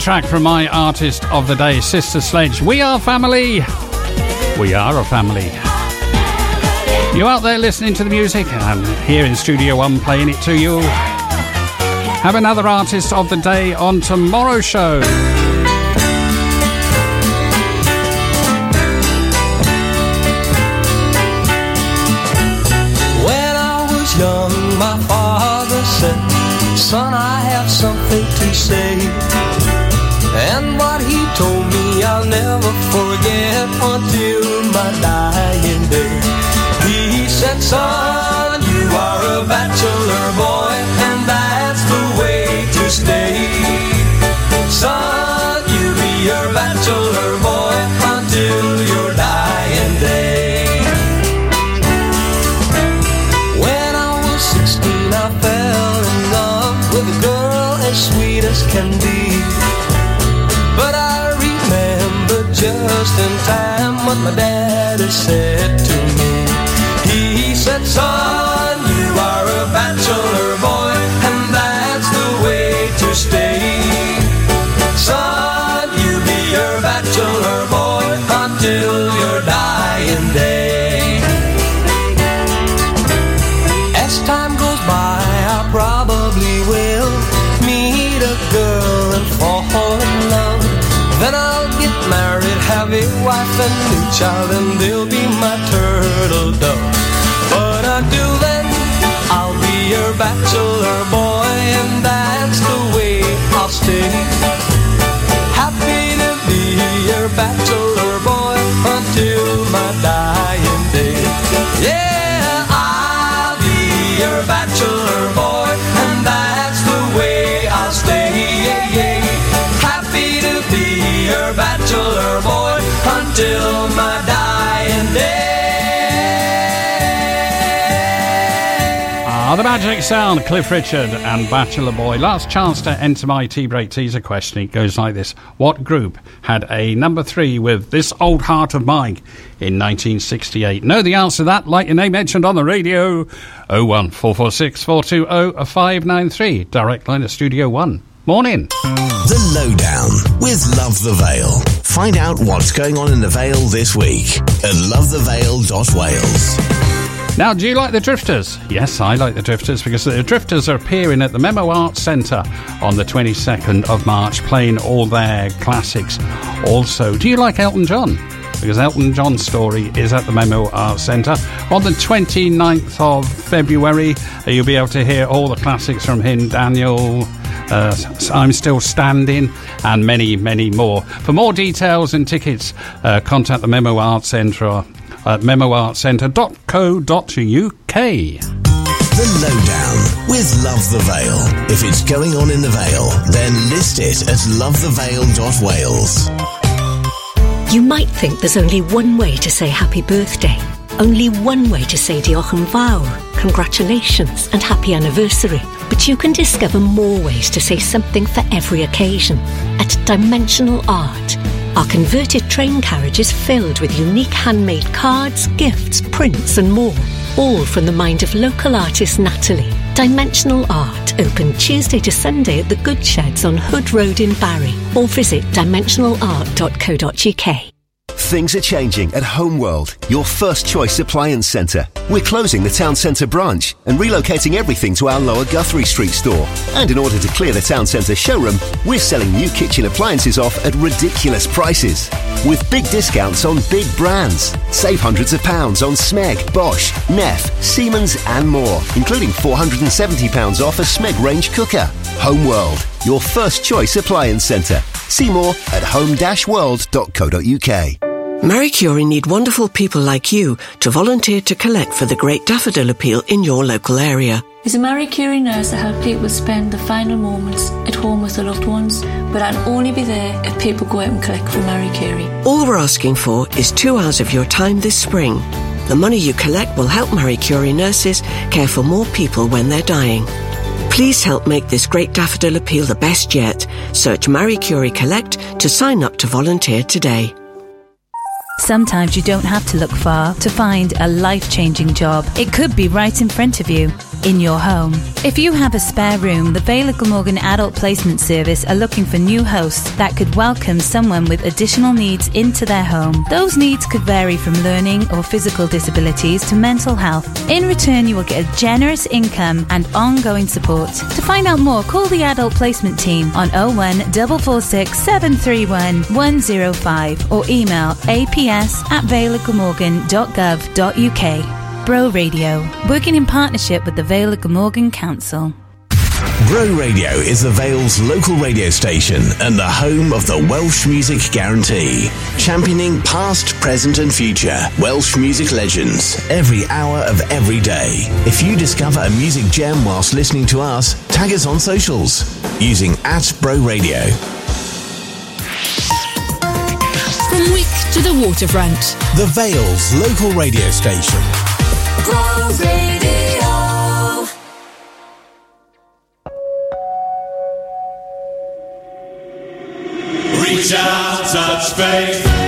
Track from my artist of the day, Sister Sledge. We are family. We are a family. You out there listening to the music and here in Studio One playing it to you. Have another artist of the day on tomorrow's show. When I was young, my father said, Son, I have something to say. And what he told me, I'll never forget until my dying day. He said, Son, you are a bachelor what my daddy said new child, and they'll be my turtle dove. But until then, I'll be your bachelor boy, and that's the way I'll stay. Happy to be your bachelor boy until my dying day. Yeah, I'll be your bachelor Ah, the magic sound, Cliff Richard and Bachelor Boy. Last chance to enter my tea break teaser question. It goes like this What group had a number three with This Old Heart of Mine in 1968? Know the answer to that, like your name mentioned on the radio. 01446 420 593. Direct line to Studio One. Morning. The Lowdown with Love the Vale. Find out what's going on in the Vale this week at lovethevale.wales. Now, do you like the Drifters? Yes, I like the Drifters because the Drifters are appearing at the Memo Arts Centre on the 22nd of March, playing all their classics. Also, do you like Elton John? Because Elton John's story is at the Memo Arts Centre on the 29th of February. You'll be able to hear all the classics from him, Daniel. Uh, I'm Still Standing, and many, many more. For more details and tickets, uh, contact the Memo Arts Centre at memoartcentre.co.uk. The Lowdown with Love the Vale. If it's going on in the Vale, then list it at lovethevale.wales. You might think there's only one way to say happy birthday. Only one way to say Diolch yn fawr, congratulations and happy anniversary. But you can discover more ways to say something for every occasion at Dimensional Art. Our converted train carriage is filled with unique handmade cards, gifts, prints and more. All from the mind of local artist Natalie. Dimensional Art, open Tuesday to Sunday at the Good Sheds on Hood Road in Barry or visit dimensionalart.co.uk. Things are changing at Homeworld, your first choice appliance centre. We're closing the town centre branch and relocating everything to our lower Guthrie Street store. And in order to clear the town centre showroom, we're selling new kitchen appliances off at ridiculous prices. With big discounts on big brands. Save hundreds of pounds on Smeg, Bosch, Neff, Siemens and more, including £470 off a Smeg range cooker. Homeworld, your first choice appliance centre. See more at home-world.co.uk. Marie Curie need wonderful people like you to volunteer to collect for the Great Daffodil Appeal in your local area. As a Marie Curie nurse to help people spend the final moments at home with their loved ones, but I'll only be there if people go out and collect for Marie Curie. All we're asking for is two hours of your time this spring. The money you collect will help Marie Curie nurses care for more people when they're dying. Please help make this Great Daffodil Appeal the best yet. Search Marie Curie Collect to sign up to volunteer today. Sometimes you don't have to look far to find a life changing job. It could be right in front of you. in your home. If you have a spare room, the of Glamorgan Adult Placement Service are looking for new hosts that could welcome someone with additional needs into their home. Those needs could vary from learning or physical disabilities to mental health. In return, you will get a generous income and ongoing support. To find out more, call the Adult Placement Team on 01 446 731 105 or email aps at valeofglamorgan.gov.uk. Bro Radio, working in partnership with the Vale of Glamorgan Council. Bro Radio is the Vale's local radio station and the home of the Welsh Music Guarantee. Championing past, present, and future Welsh music legends every hour of every day. If you discover a music gem whilst listening to us, tag us on socials using at Bro Radio. From Wick to the waterfront. The Vale's local radio station. Bro Radio. Reach out, touch faith.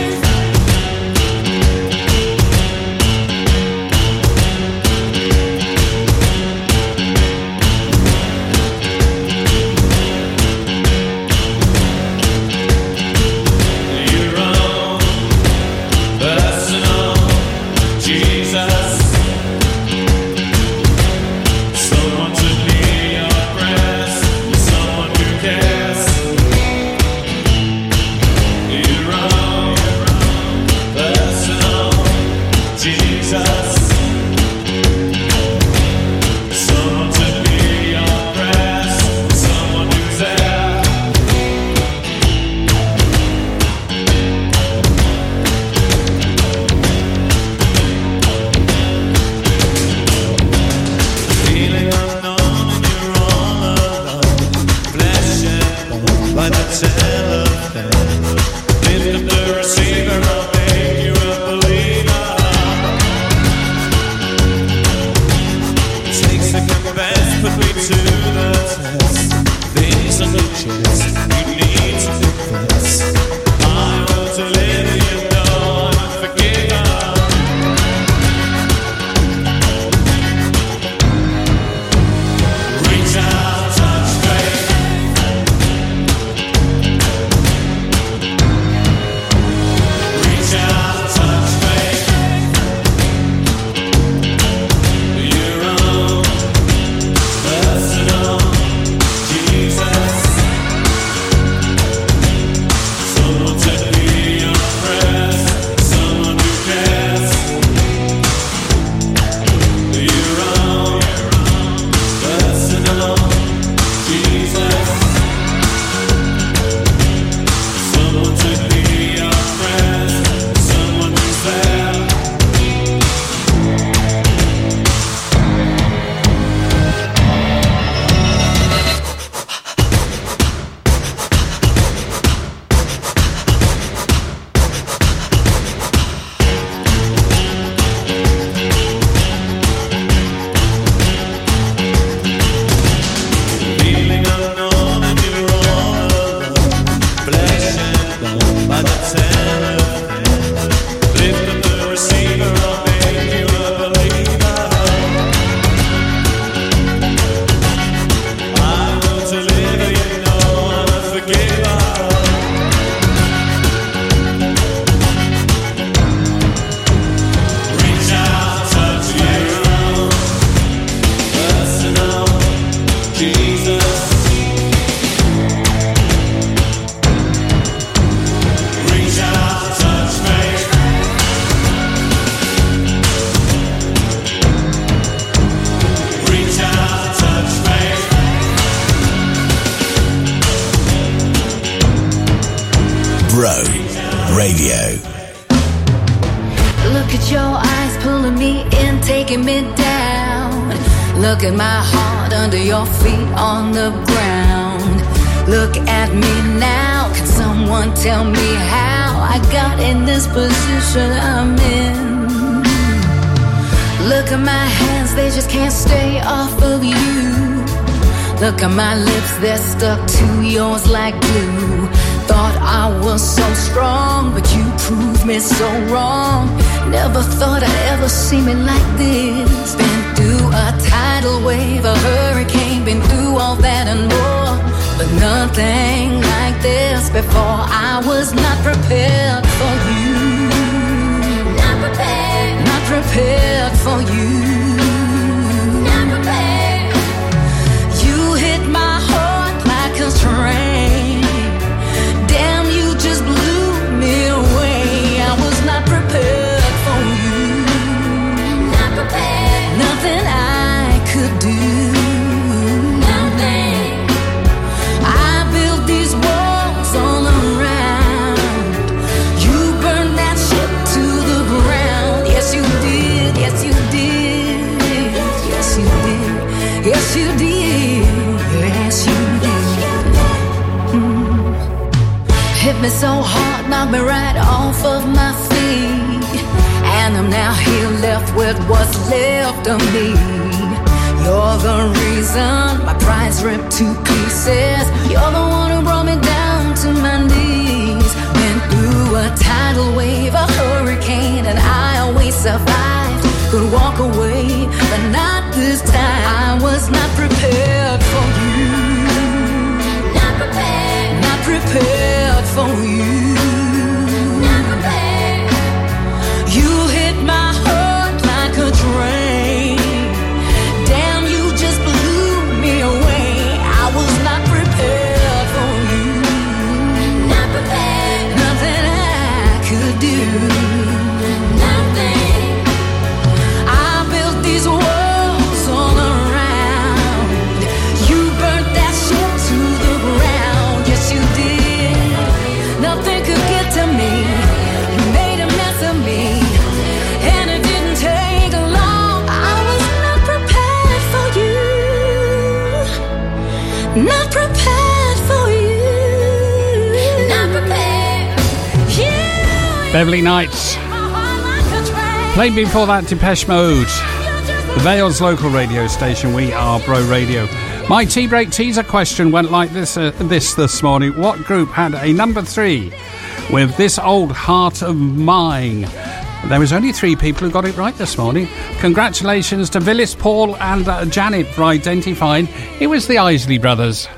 Beverly Nights. Played before that Depeche Mode. The Vale's local radio station, we are Bro Radio. My tea break teaser question went like this uh, this this morning. What group had a number three with this old heart of mine? There was only three people who got it right this morning. Congratulations to Willis, Paul, and uh, Janet for identifying it was the Isley Brothers.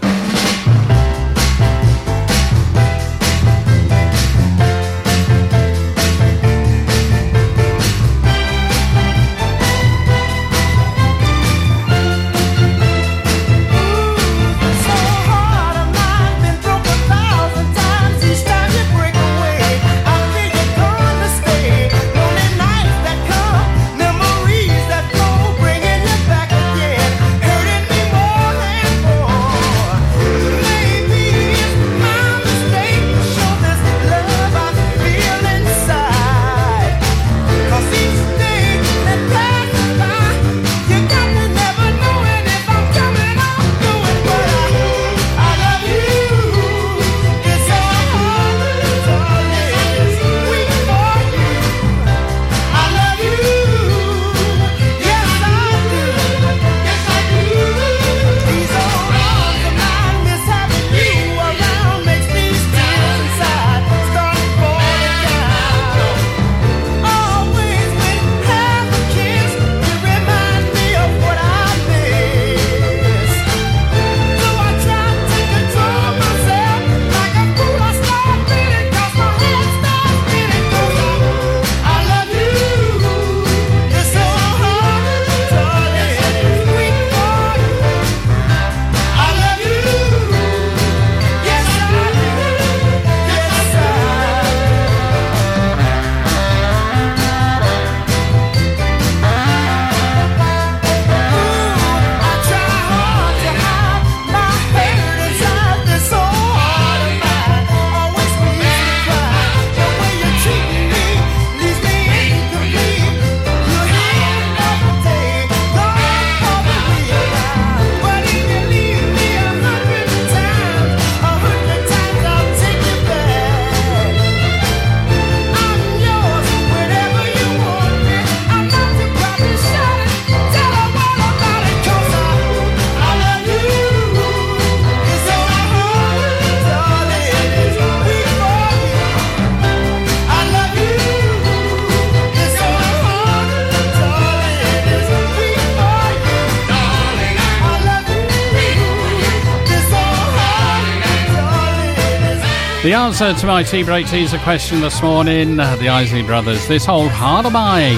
The answer to my tea break teaser question this morning, uh, the Isley Brothers, this old heart of mine.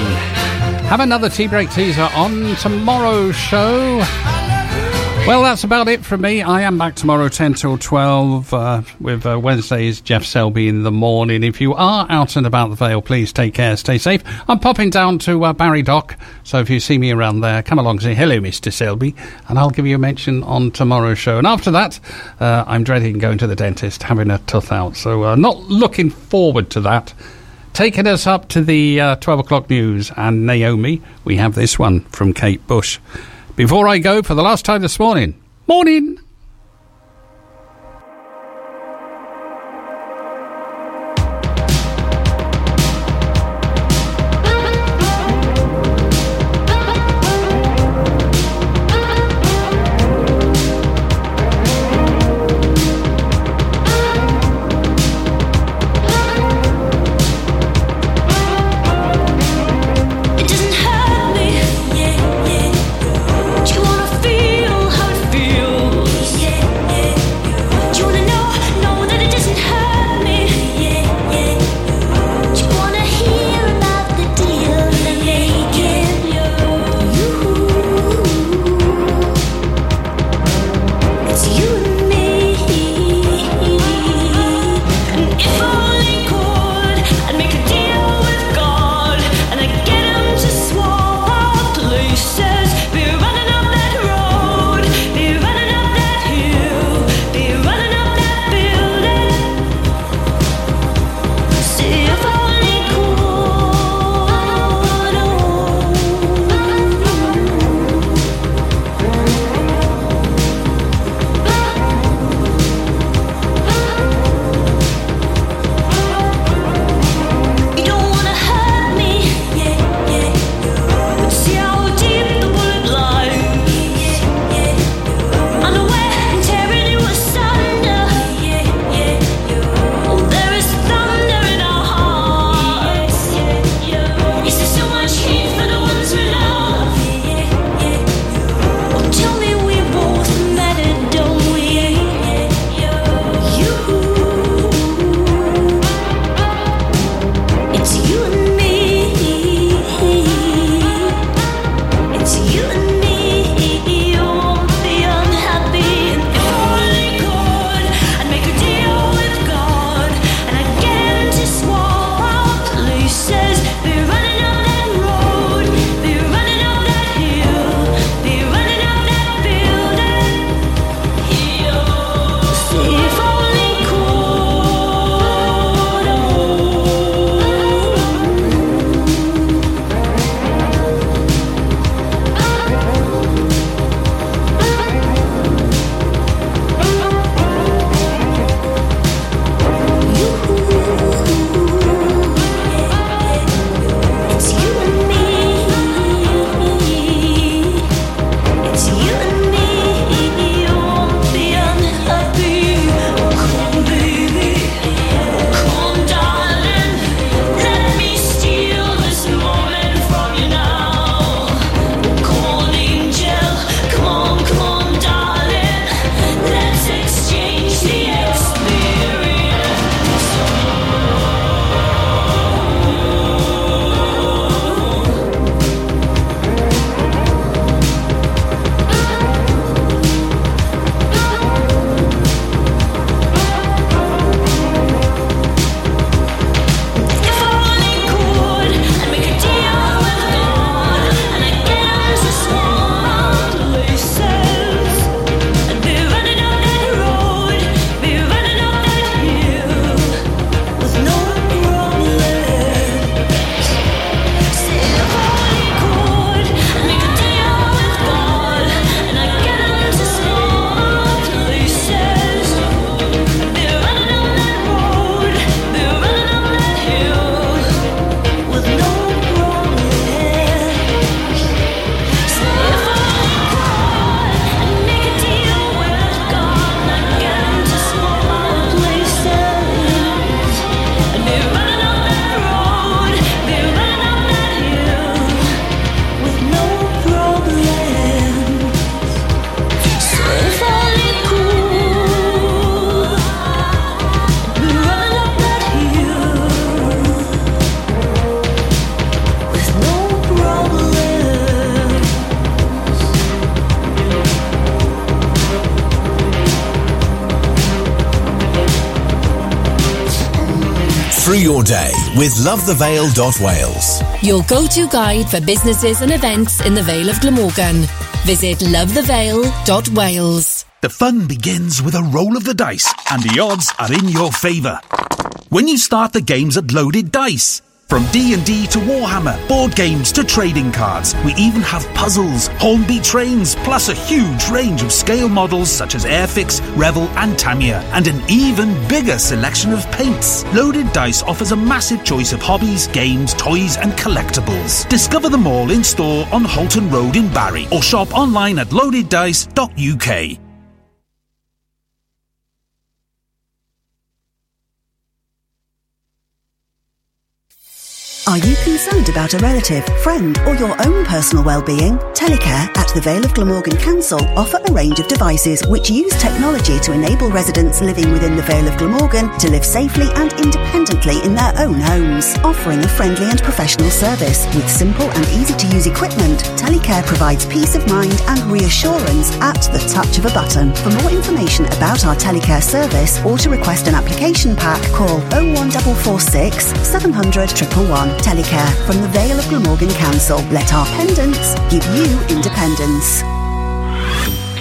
Have another tea break teaser on tomorrow's show. Well, that's about it from me. I am back tomorrow, 10 till 12, uh, with uh, Wednesday's Geoff Selby in the morning. If you are out and about the Vale, please take care, stay safe. I'm popping down to uh, Barry Dock, so if you see me around there, come along and say hello, Mr. Selby, and I'll give you a mention on tomorrow's show. And after that, uh, I'm dreading going to the dentist, having a tooth out, so uh, not looking forward to that. Taking us up to the uh, 12 o'clock news and Naomi, we have this one from Kate Bush. Before I go, for the last time this morning, morning. With lovethevale.wales. Your go-to guide for businesses and events in the Vale of Glamorgan. Visit lovethevale.wales. The fun begins with a roll of the dice, and the odds are in your favour. When you start the games at Loaded Dice. From D&D to Warhammer, board games to trading cards, we even have puzzles, Hornby trains, plus a huge range of scale models such as Airfix, Revell and Tamiya, and an even bigger selection of paints. Loaded Dice offers a massive choice of hobbies, games, toys and collectibles. Discover them all in store on Holton Road in Barry or shop online at loadeddice.uk. Are you concerned about a relative, friend, or your own personal well-being? Telecare at the Vale of Glamorgan Council offer a range of devices which use technology to enable residents living within the Vale of Glamorgan to live safely and independently in their own homes. Offering a friendly and professional service with simple and easy-to-use equipment, Telecare provides peace of mind and reassurance at the touch of a button. For more information about our Telecare service or to request an application pack, call 01446 700 111. Telecare from the Vale of Glamorgan Council. Let our pendants give you independence.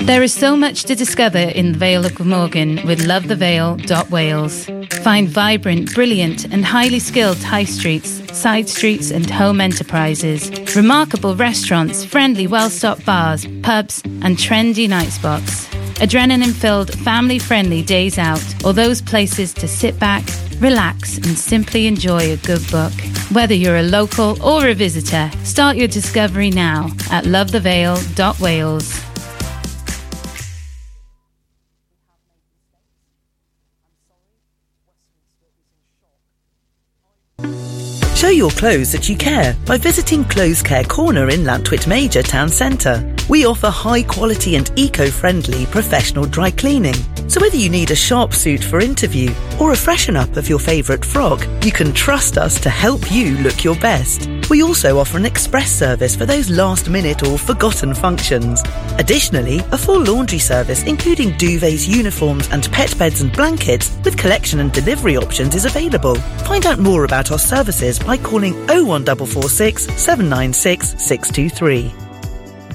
There is so much to discover in the Vale of Glamorgan with lovethevale.wales. Find vibrant, brilliant, and highly skilled high streets, side streets, and home enterprises, remarkable restaurants, friendly, well stocked bars, pubs, and trendy night spots. Adrenaline filled, family friendly days out, or those places to sit back, relax, and simply enjoy a good book. Whether you're a local or a visitor, start your discovery now at lovethevale.wales. Show your clothes that you care by visiting Clothes Care Corner in Llantwit Major Town Centre. We offer high quality and eco friendly professional dry cleaning. So whether you need a sharp suit for interview or a freshen up of your favourite frock, you can trust us to help you look your best. We also offer an express service for those last minute or forgotten functions. Additionally, a full laundry service including duvets, uniforms and pet beds and blankets with collection and delivery options is available. Find out more about our services by calling 01446 796 623.